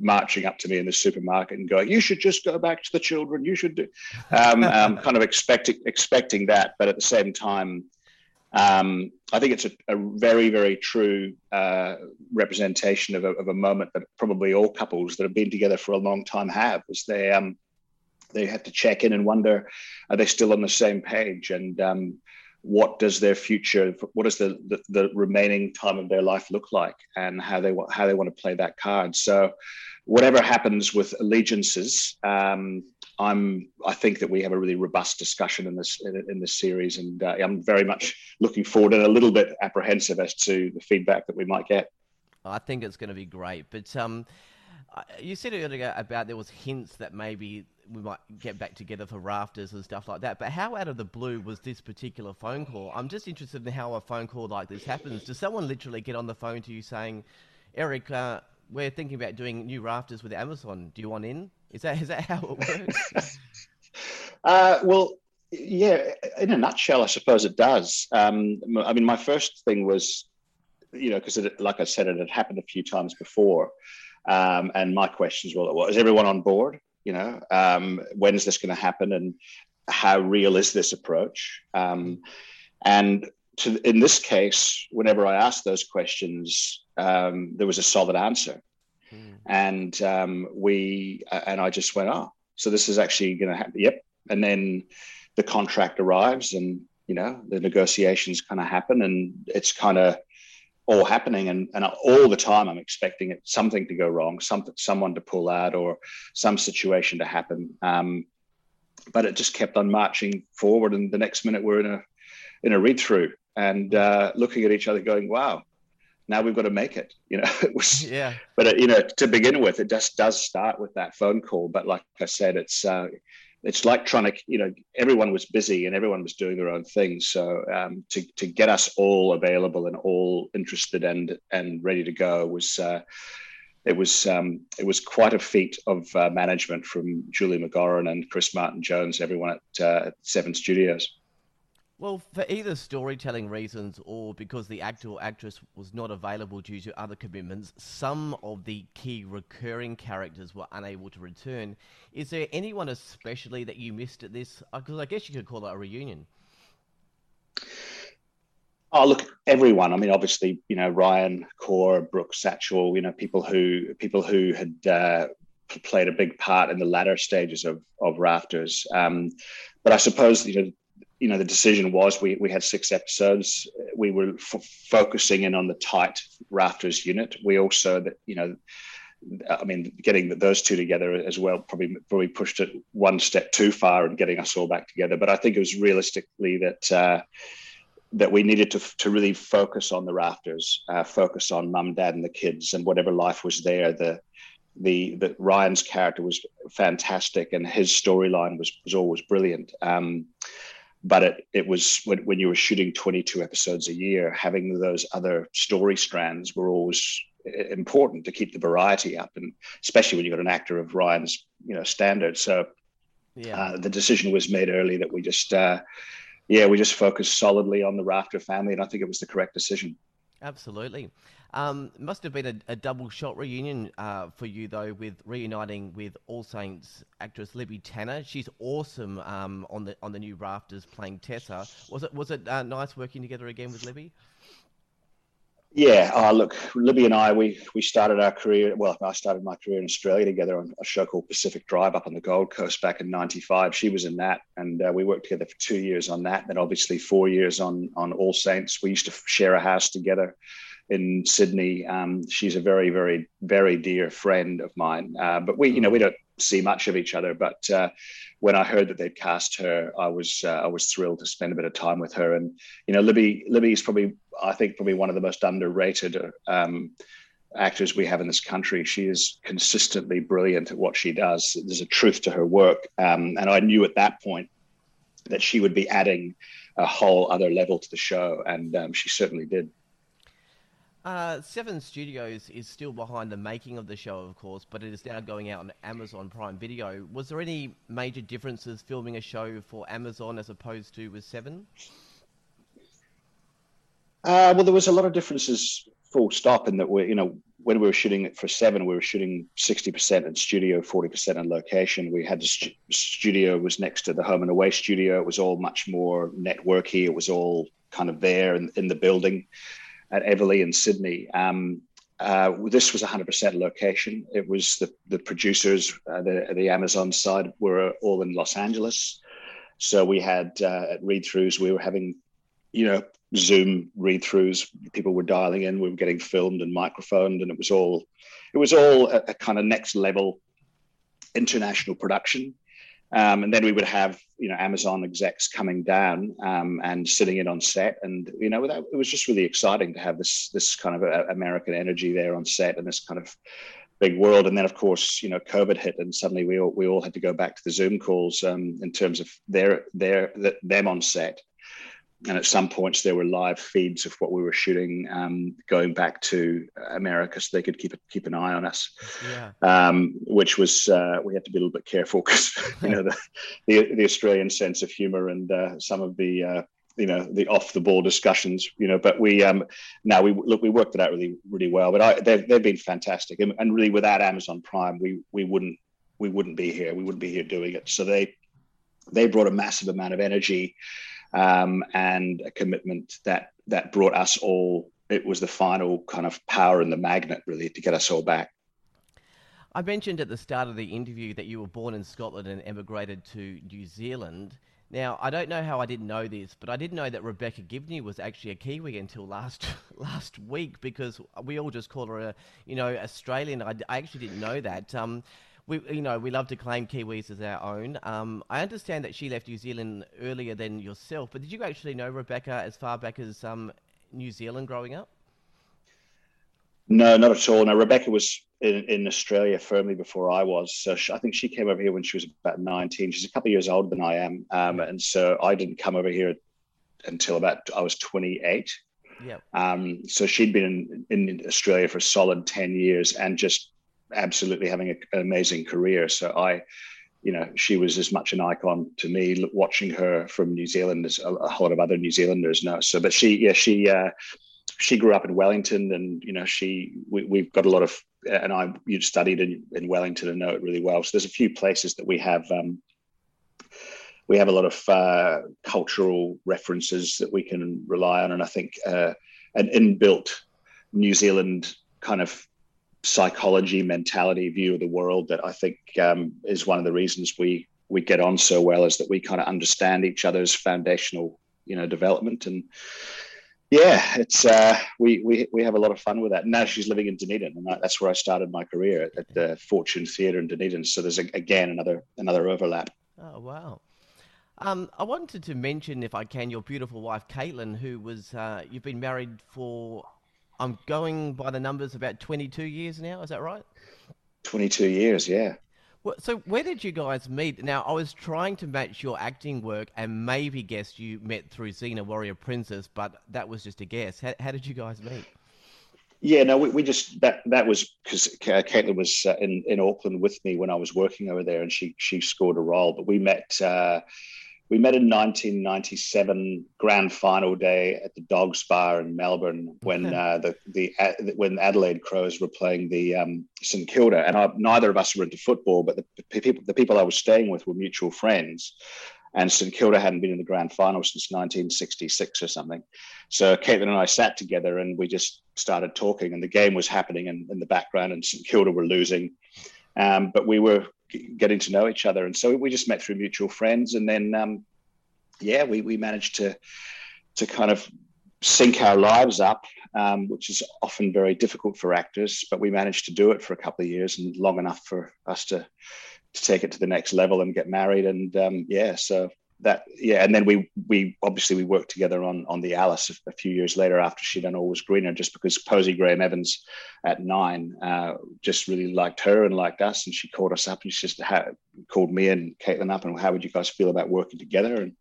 marching up to me in the supermarket and going, "You should just go back to the children. You should do," um, um kind of expecting expecting that, but at the same time, um, I think it's a, a very, very true uh, representation of a, of a, moment that probably all couples that have been together for a long time have, is they um, they have to check in and wonder, are they still on the same page? And um, what does their future, what does the, the, the remaining time of their life look like, and how they how they want to play that card? So, whatever happens with allegiances, um, I'm I think that we have a really robust discussion in this in, in this series, and uh, I'm very much looking forward and a little bit apprehensive as to the feedback that we might get. I think it's going to be great, but um, you said earlier about there was hints that maybe we might get back together for rafters and stuff like that. But how out of the blue was this particular phone call? I'm just interested in how a phone call like this happens. Does someone literally get on the phone to you saying, "Erik, uh, we're thinking about doing new rafters with Amazon. Do you want in?" Is that is that how it works? *laughs* uh, well, yeah. In a nutshell, I suppose it does. Um, I mean, my first thing was, you know, because like I said, it had happened a few times before, um, and my questions were, well, is everyone on board? You know, um, when is this going to happen, and how real is this approach? Um, and to, in this case, whenever I asked those questions, um, there was a solid answer. Mm. And um, we, and I just went, oh, so this is actually going to happen. Yep. And then the contract arrives and, you know, the negotiations kind of happen and it's kind of all happening. And, and all the time I'm expecting it, something to go wrong, something, someone to pull out or some situation to happen. Um, but it just kept on marching forward. And the next minute we're in a, in a read through and uh, looking at each other going, wow, now we've got to make it you know *laughs* it was yeah. but it, uh, you know to begin with it just does start with that phone call. But like i said it's uh, it's like trying to you know everyone was busy and everyone was doing their own thing. So um, to, to get us all available and all interested and and ready to go was uh, it was um, it was quite a feat of uh, management from Julie McGauran and Chris Martin Jones, everyone at, uh, at Seven Studios. Well, for either storytelling reasons or because the actor or actress was not available due to other commitments, some of the key recurring characters were unable to return. Is there anyone especially that you missed at this? Because uh, I guess you could call it a reunion. Oh, look, everyone. I mean, obviously, you know, Ryan, Corr, Brooke, Satchwell, you know, people who people who had uh, played a big part in the latter stages of of Rafters. Um, but I suppose you know you know the decision was we we had six episodes. We were f- focusing in on the tight rafters unit. We also that you know. I mean, getting those two together as well probably probably pushed it one step too far in getting us all back together. But I think it was realistically that uh, that we needed to to really focus on the rafters, uh, focus on mum, dad, and the kids, and whatever life was there. The the the Ryan's character was fantastic, and his storyline was was always brilliant. Um, but it, it was when, when you were shooting 22 episodes a year having those other story strands were always important to keep the variety up, and especially when you've got an actor of Ryan's you know standard. So yeah. Uh, the decision was made early that we just uh, yeah we just focused solidly on the Rafter family, and I think it was the correct decision. Absolutely. Um, must have been a, a double shot reunion uh, for you though, with reuniting with All Saints actress Libby Tanner. She's awesome um, on the on the new Rafters playing Tessa. Was it was it uh, nice working together again with Libby? Yeah, uh, look, Libby and I, we we started our career. Well, I started my career in Australia together on a show called Pacific Drive up on the Gold Coast back in '95. She was in that, and uh, we worked together for two years on that. Then, obviously, four years on on All Saints. We used to share a house together in Sydney. Um, she's a very, very, very dear friend of mine. Uh, but we, you know, we don't see much of each other. But uh, when I heard that they'd cast her, I was, uh, I was thrilled to spend a bit of time with her. And you know, Libby, Libby is probably, I think, probably one of the most underrated. Um, actors we have in this country. She is consistently brilliant at what she does. There's a truth to her work. Um, and I knew at that point that she would be adding a whole other level to the show. And um, she certainly did. Uh, Seven Studios is still behind the making of the show, of course, but it is now going out on Amazon Prime Video. Was there any major differences filming a show for Amazon as opposed to with Seven? Uh, well, there was a lot of differences, full stop, in that we, you know, when we were shooting it for Seven, we were shooting sixty percent in studio, forty percent in location. We had the st- studio was next to the home and away studio. It was all much more networky. It was all kind of there in, in the building at Eveleigh in Sydney. Um, uh, this was 100% location. It was the, the producers, uh, the, the Amazon side were all in Los Angeles. So we had uh, read throughs, we were having, you know, Zoom read throughs. People were dialing in, we were getting filmed and microphoned, and it was all, it was all a, a kind of next level international production. Um, and then we would have, you know, Amazon execs coming down um, and sitting in on set, and you know, that, it was just really exciting to have this this kind of a, American energy there on set and this kind of big world. And then, of course, you know, COVID hit, and suddenly we all we all had to go back to the Zoom calls um, in terms of their their them on set and at some points there were live feeds of what we were shooting um, going back to America, so they could keep keep an eye on us. Yeah. Um, which was uh, we had to be a little bit careful because you know the, the, the Australian sense of humor and uh, some of the uh, you know the off the ball discussions. You know, but we um, now we look we worked it out really really well. But I, they've they've been fantastic, and, and really without Amazon Prime, we we wouldn't we wouldn't be here. We wouldn't be here doing it. So they they brought a massive amount of energy um, and a commitment that that brought us all. It was the final kind of power and the magnet, really, to get us all back. I mentioned at the start of the interview that you were born in Scotland and emigrated to New Zealand. Now, I don't know how I didn't know this, but I didn't know that Rebecca Gibney was actually a Kiwi until last *laughs* last week because we all just call her a, you know, Australian. I, I actually didn't know that. Um, we, you know, we love to claim Kiwis as our own. Um, I understand that she left New Zealand earlier than yourself, but did you actually know Rebecca as far back as um, New Zealand growing up? No, not at all. Now Rebecca was in, in Australia firmly before I was. So she, I think she came over here when she was about 19. She's a couple of years older than I am. Um, and so I didn't come over here until about I was 28. Yeah. Um, so she'd been in, in Australia for a solid 10 years and just absolutely having a, an amazing career. So I, you know, she was as much an icon to me watching her from New Zealand as a, a whole lot of other New Zealanders know. So, but she, yeah, she, uh, she grew up in Wellington, and you know, she we, have got a lot of, and I you studied in, in Wellington and know it really well. So there's a few places that we have. Um, we have a lot of uh, cultural references that we can rely on, and I think uh, an inbuilt New Zealand kind of psychology, mentality, view of the world that I think um, is one of the reasons we we get on so well is that we kind of understand each other's foundational, you know, development and yeah, it's uh, we we we have a lot of fun with that. Now she's living in Dunedin, and that's where I started my career at, the Fortune Theatre in Dunedin. So there's a, again another another overlap. Oh wow. Um, I wanted to mention, if I can, your beautiful wife, Caitlin, who was uh, you've been married for I'm going by the numbers about 22 years now. Is that right? 22 years, yeah. Well, so where did you guys meet? Now, I was trying to match your acting work and maybe guess you met through Xena Warrior Princess, but that was just a guess. How, how did you guys meet? Yeah, no, we, we just that that was because Caitlin was uh, in in Auckland with me when I was working over there, and she she scored a role. But we met uh, we met in 1997 grand final day at the Dogs Bar in Melbourne when uh, the the uh, when Adelaide Crows were playing the um, St Kilda, and I, neither of us were into football, but the, the people the people I was staying with were mutual friends, and St Kilda hadn't been in the grand final since 1966 or something. So Caitlin and I sat together and we just started talking, and the game was happening in, in the background, and St Kilda were losing, um, but we were getting to know each other, and so we just met through mutual friends, and then um, yeah, we we managed to to kind of sync our lives up, um, which is often very difficult for actors, but we managed to do it for a couple of years and long enough for us to to take it to the next level and get married. And um, yeah, so that yeah, and then we we obviously we worked together on on the Alice a, few years later after she'd done Always Greener, just because Posie Graeme-Evans at nine uh, just really liked her and liked us, and she called us up and she just had, called me and Caitlin up and how would you guys feel about working together? And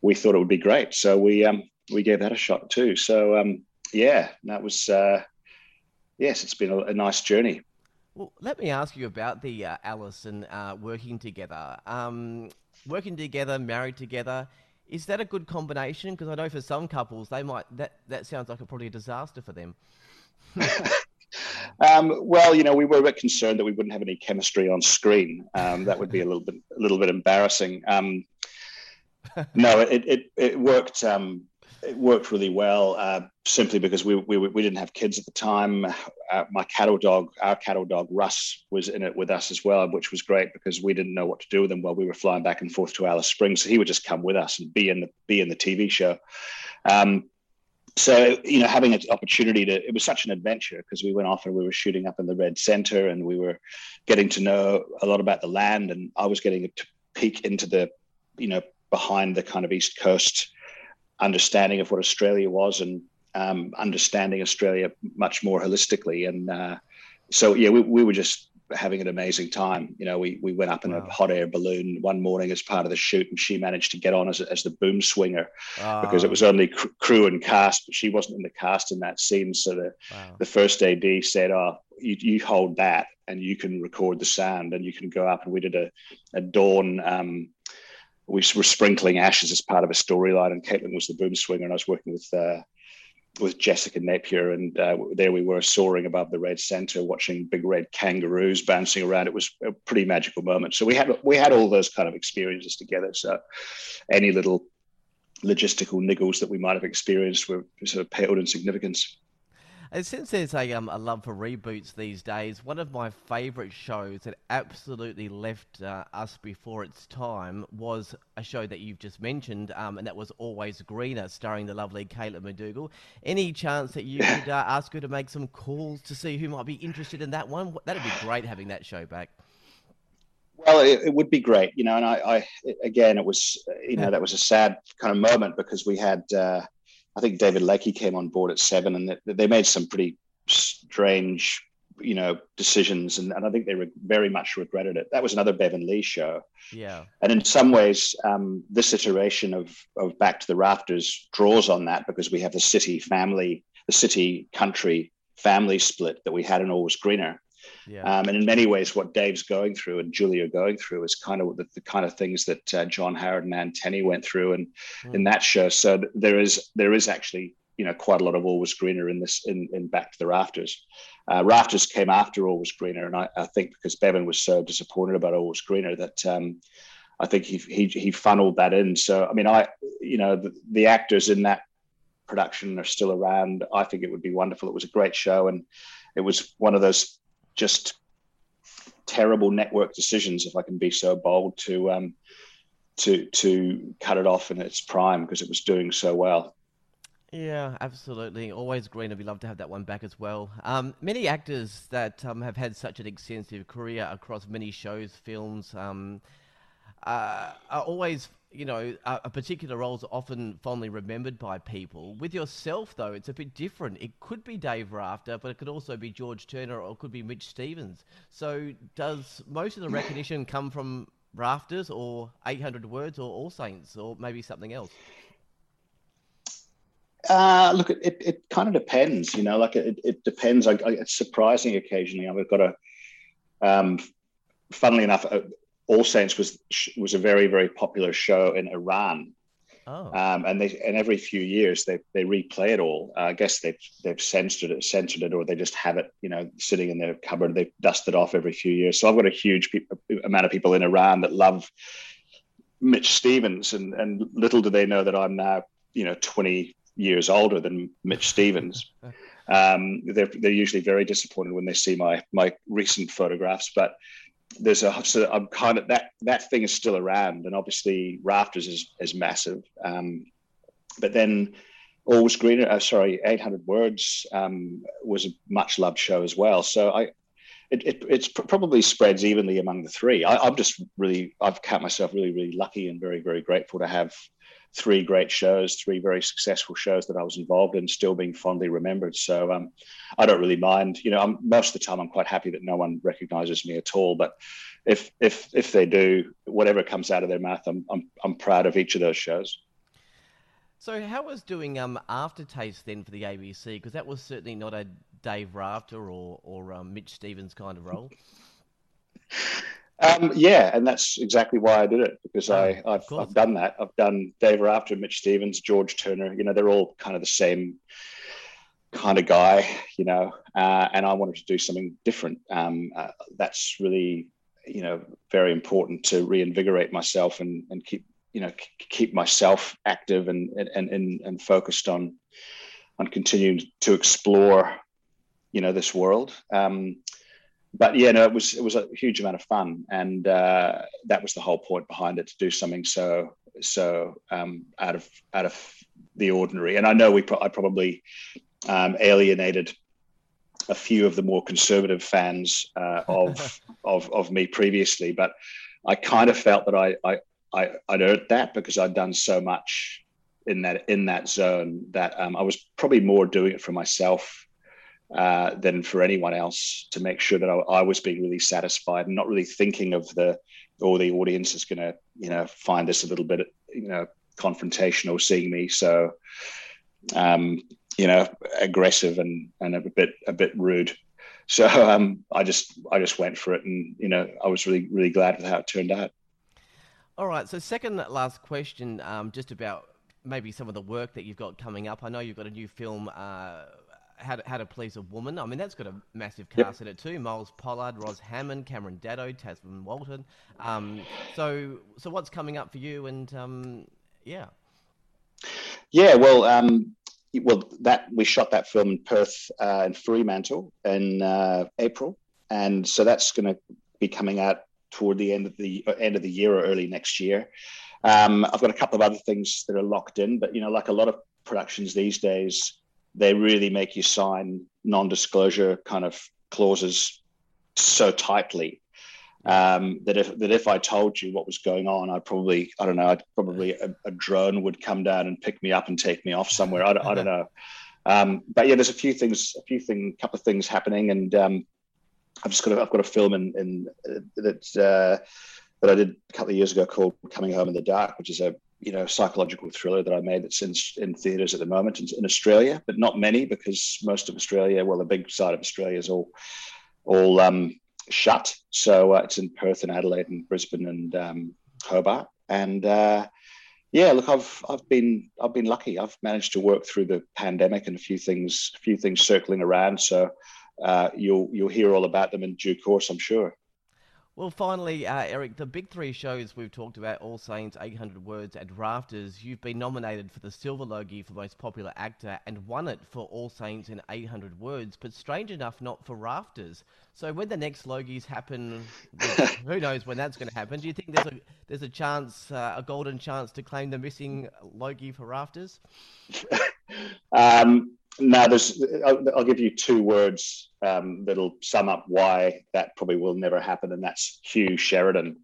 we thought it would be great, so we um we gave that a shot too. So um yeah, that was uh, yes, it's been a, a nice journey. Well, let me ask you about the uh, Alice and uh, working together. Um, working together, married together, is that a good combination? Because I know for some couples, they might that that sounds like a probably a disaster for them. *laughs* um, well, you know, we were a bit concerned that we wouldn't have any chemistry on screen. Um, that would be a little bit a little bit embarrassing. Um, no, it, it it worked. Um, it worked really well uh, simply because we, we, we didn't have kids at the time. Uh, my cattle dog, our cattle dog Russ, was in it with us as well, which was great because we didn't know what to do with him while we were flying back and forth to Alice Springs. So he would just come with us and be in the be in the TV show. Um, so you know, having an opportunity to it was such an adventure because we went off and we were shooting up in the Red Center and we were getting to know a lot about the land, and I was getting to peek into the you know behind the kind of East Coast understanding of what Australia was and um, understanding Australia much more holistically. And uh, so, yeah, we, we were just having an amazing time. You know, we we went up in wow. a hot air balloon one morning as part of the shoot, and she managed to get on as, as the boom swinger because it was ah. only cr- crew and cast, but she wasn't in the cast in that scene. So the wow. the first AD said, "Oh, you, you hold that, and you can record the sound, and you can go up." And we did a a dawn. Um, we were sprinkling ashes as part of a storyline, and Caitlin was the boom swinger, and I was working with uh, with Jessica Napier, and uh, there we were soaring above the red center, watching big red kangaroos bouncing around. It was a pretty magical moment. So we had we had all those kind of experiences together. So any little logistical niggles that we might have experienced were sort of paled in significance. Since there's a, um, a love for reboots these days, one of my favourite shows that absolutely left uh, us before its time was a show that you've just mentioned, um, and that was Always Greener, starring the lovely Caitlin McDougall. Any chance that you could uh, ask her to make some calls to see who might be interested in that one? That'd be great having that show back. Well, it, it, would be great, you know. And I, I, again, it was, you know, that was a sad kind of moment because we had, uh, I think David Leckie came on board at seven, and they, they made some pretty strange, you know, decisions, and, and I think they re- very much regretted it. That was another Bevan Lee show. Yeah. And in some ways, um, this iteration of of Back to the Rafters draws on that because we have the city family, the city country family split that we had in Always Greener. Yeah. Um, and in many ways, what Dave's going through and Julia are going through is kind of the, the kind of things that uh, John Howard and Anne Tenney went through and mm. in that show. So there is there is actually you know quite a lot of Always Greener in this in, in Back to the Rafters. Uh, Rafters came after Always Greener, and I, I, think because Bevan was so disappointed about Always Greener that. Um, I think he, he he funneled that in. So I mean, I you know the, the actors in that production are still around. I think it would be wonderful. It was a great show, and it was one of those just terrible network decisions, if I can be so bold, to um, to to cut it off in its prime because it was doing so well. Yeah, absolutely. Always green. I'd love to have that one back as well. Um, many actors that um, have had such an extensive career across many shows, films, um, uh, are always you know, a, a particular role is often fondly remembered by people. With yourself, though, it's a bit different. It could be Dave Rafter, but it could also be George Turner or it could be Mitch Stevens. So, does most of the recognition come from Rafters or 800 Words or All Saints or maybe something else? Uh, look, it, it, it, kind of depends, you know, like it, it depends. I, I, it's surprising occasionally. I've got a, um, funnily enough, uh, All Saints was was a very very popular show in Iran, oh. um, and they and every few years they they replay it all. Uh, I guess they've they've censored it, censored it, or they just have it, you know, sitting in their cupboard. They dust it off every few years. So I've got a huge pe- amount of people in Iran that love Mitch Stevens, and and little do they know that I'm now, you know, 20 years older than Mitch Stevens. *laughs* Um, they're they're usually very disappointed when they see my my recent photographs, but there's a so I'm kind of that that thing is still around, and obviously Rafters is is massive. Um, but then Always Greener, uh, sorry, 800 Words um, was a much loved show as well. So I, it, it it's probably spreads evenly among the three. I, am just really, I've count myself really, really lucky and very, very grateful to have three great shows, three very successful shows that I was involved in, still being fondly remembered. So um, I don't really mind. You know, I'm, most of the time I'm quite happy that no one recognizes me at all. But if if if they do, whatever comes out of their mouth, I'm I'm, I'm proud of each of those shows. So how was doing um, aftertaste then for the ABC? Because that was certainly not a Dave Rafter or or um, Mitch Stevens kind of role. *laughs* Um, yeah, and that's exactly why I did it because oh, I I've, I've, done that. I've done Dave Rafter, Mitch Stevens, George Turner. You know, they're all kind of the same kind of guy. You know, uh, and I wanted to do something different. Um, uh, that's really you know very important to reinvigorate myself and and keep you know keep myself active and and and, and focused on on continuing to explore you know this world. Um, but yeah, no, it was it was a huge amount of fun, and uh, that was the whole point behind it to do something so so um, out of out of the ordinary. And I know we pro- I probably um, alienated a few of the more conservative fans uh, of *laughs* of of me previously, but I kind of felt that I I, I I'd earned that because I'd done so much in that in that zone that um, I was probably more doing it for myself uh, than for anyone else to make sure that I, I, was being really satisfied and not really thinking of the or the audience is going to you know find this a little bit you know confrontational seeing me so um, you know aggressive and and a bit a bit rude so um, I just I just went for it and you know I was really really glad with how it turned out. All right, so second last question, um, just about maybe some of the work that you've got coming up. I know you've got a new film. Uh, how to, how to Please a Woman. I mean, that's got a massive cast yep. in it too. Myles Pollard, Roz Hammond, Cameron Daddo, Tasma Walton. Um, so, so what's coming up for you? And um, yeah, yeah. Well, um, well, that we shot that film in Perth uh, and Fremantle in uh, April, and so that's going to be coming out toward the end of the uh, end of the year or early next year. Um, I've got a couple of other things that are locked in, but you know, like a lot of productions these days, they really make you sign non-disclosure kind of clauses so tightly um, that if that if I told you what was going on, I probably I don't know, I'd probably a, a, drone would come down and pick me up and take me off somewhere. I, I don't know, um, but yeah, there's a few things, a few thing, couple of things happening, and um, I've just got a, I've got a film in, in uh, that uh, that I did a couple of years ago called Coming Home in the Dark, which is a you know psychological thriller that I made that's in, in theaters at the moment in, in, Australia, but not many because most of Australia, well, the big side of Australia is all all um, shut. So uh, it's in Perth and Adelaide and Brisbane and um, Hobart. And uh, yeah, look, I've I've been I've been lucky. I've managed to work through the pandemic and a few things a few things circling around. So uh, you'll you'll hear all about them in due course, I'm sure. Well, finally, uh, Erik, the big three shows we've talked about All Saints, 800 Words, and Rafters. You've been nominated for the Silver Logie for Most Popular Actor and won it for All Saints and 800 Words, but strange enough, not for Rafters. So when the next Logies happen, *laughs* who knows when that's going to happen? Do you think there's a there's a chance, uh, a golden chance, to claim the missing Logie for Rafters? *laughs* um, now, there's. I'll, I'll, give you two words um, that'll sum up why that probably will never happen, and that's Hugh Sheridan.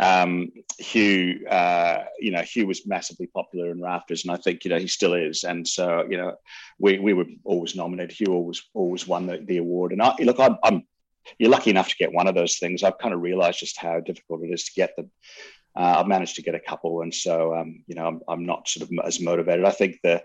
Um, Hugh, uh, you know, Hugh was massively popular in Rafters, and I think you know he still is. And so, you know, we we were always nominated. Hugh always always won the, the award. And I look, I'm, I'm you're lucky enough to get one of those things. I've kind of realised just how difficult it is to get them. Uh, I've managed to get a couple, and so um, you know, I'm, I'm not sort of as motivated. I think the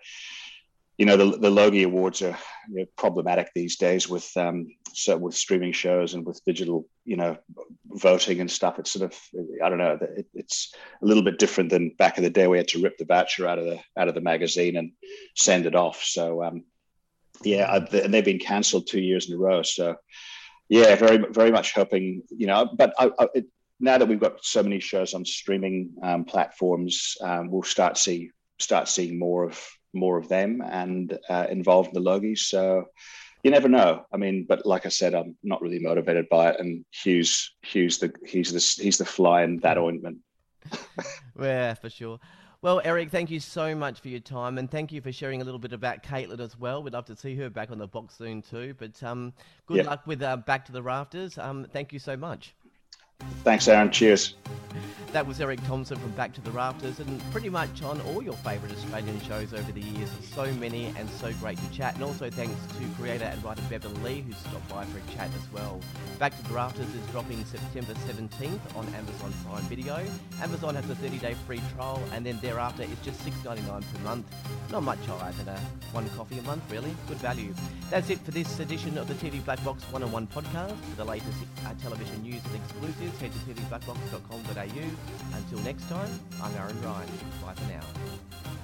you know the the Logie Awards are you know, problematic these days with um, so with streaming shows and with digital you know voting and stuff. It's sort of I don't know. It, it's a little bit different than back in the day. We had to rip the voucher out of the out of the magazine and send it off. So um, yeah, I, and they've been cancelled two years in a row. So yeah, very very much hoping you know. But I, I, it, now that we've got so many shows on streaming um, platforms, um, we'll start see start seeing more of more of them and uh, involved in the Logies. So you never know. I mean, but like I said, I'm not really motivated by it. And Hugh's Hugh's the he's the he's the fly in that ointment. *laughs* yeah, for sure. Well, Erik, thank you so much for your time, and thank you for sharing a little bit about Caitlin as well. We'd love to see her back on the box soon too. But um, good luck with uh, Back to the Rafters. Um, thank you so much. Thanks, Aaron. Cheers. That was Erik Thomson from Back to the Rafters, and pretty much on all your favourite Australian shows over the years. So many and so great to chat. And also thanks to creator and writer Bevan Lee, who stopped by for a chat as well. Back to the Rafters is dropping September 17th on Amazon Prime Video. Amazon has a 30-day free trial, and then thereafter it's just $6.99 per month. Not much higher than a one coffee a month, really. Good value. That's it for this edition of the TV Black Box One-on-One podcast. For the latest uh, television news and exclusives, head to tvblackbox.com.au until next time, I'm Aaron Ryan. Bye for now.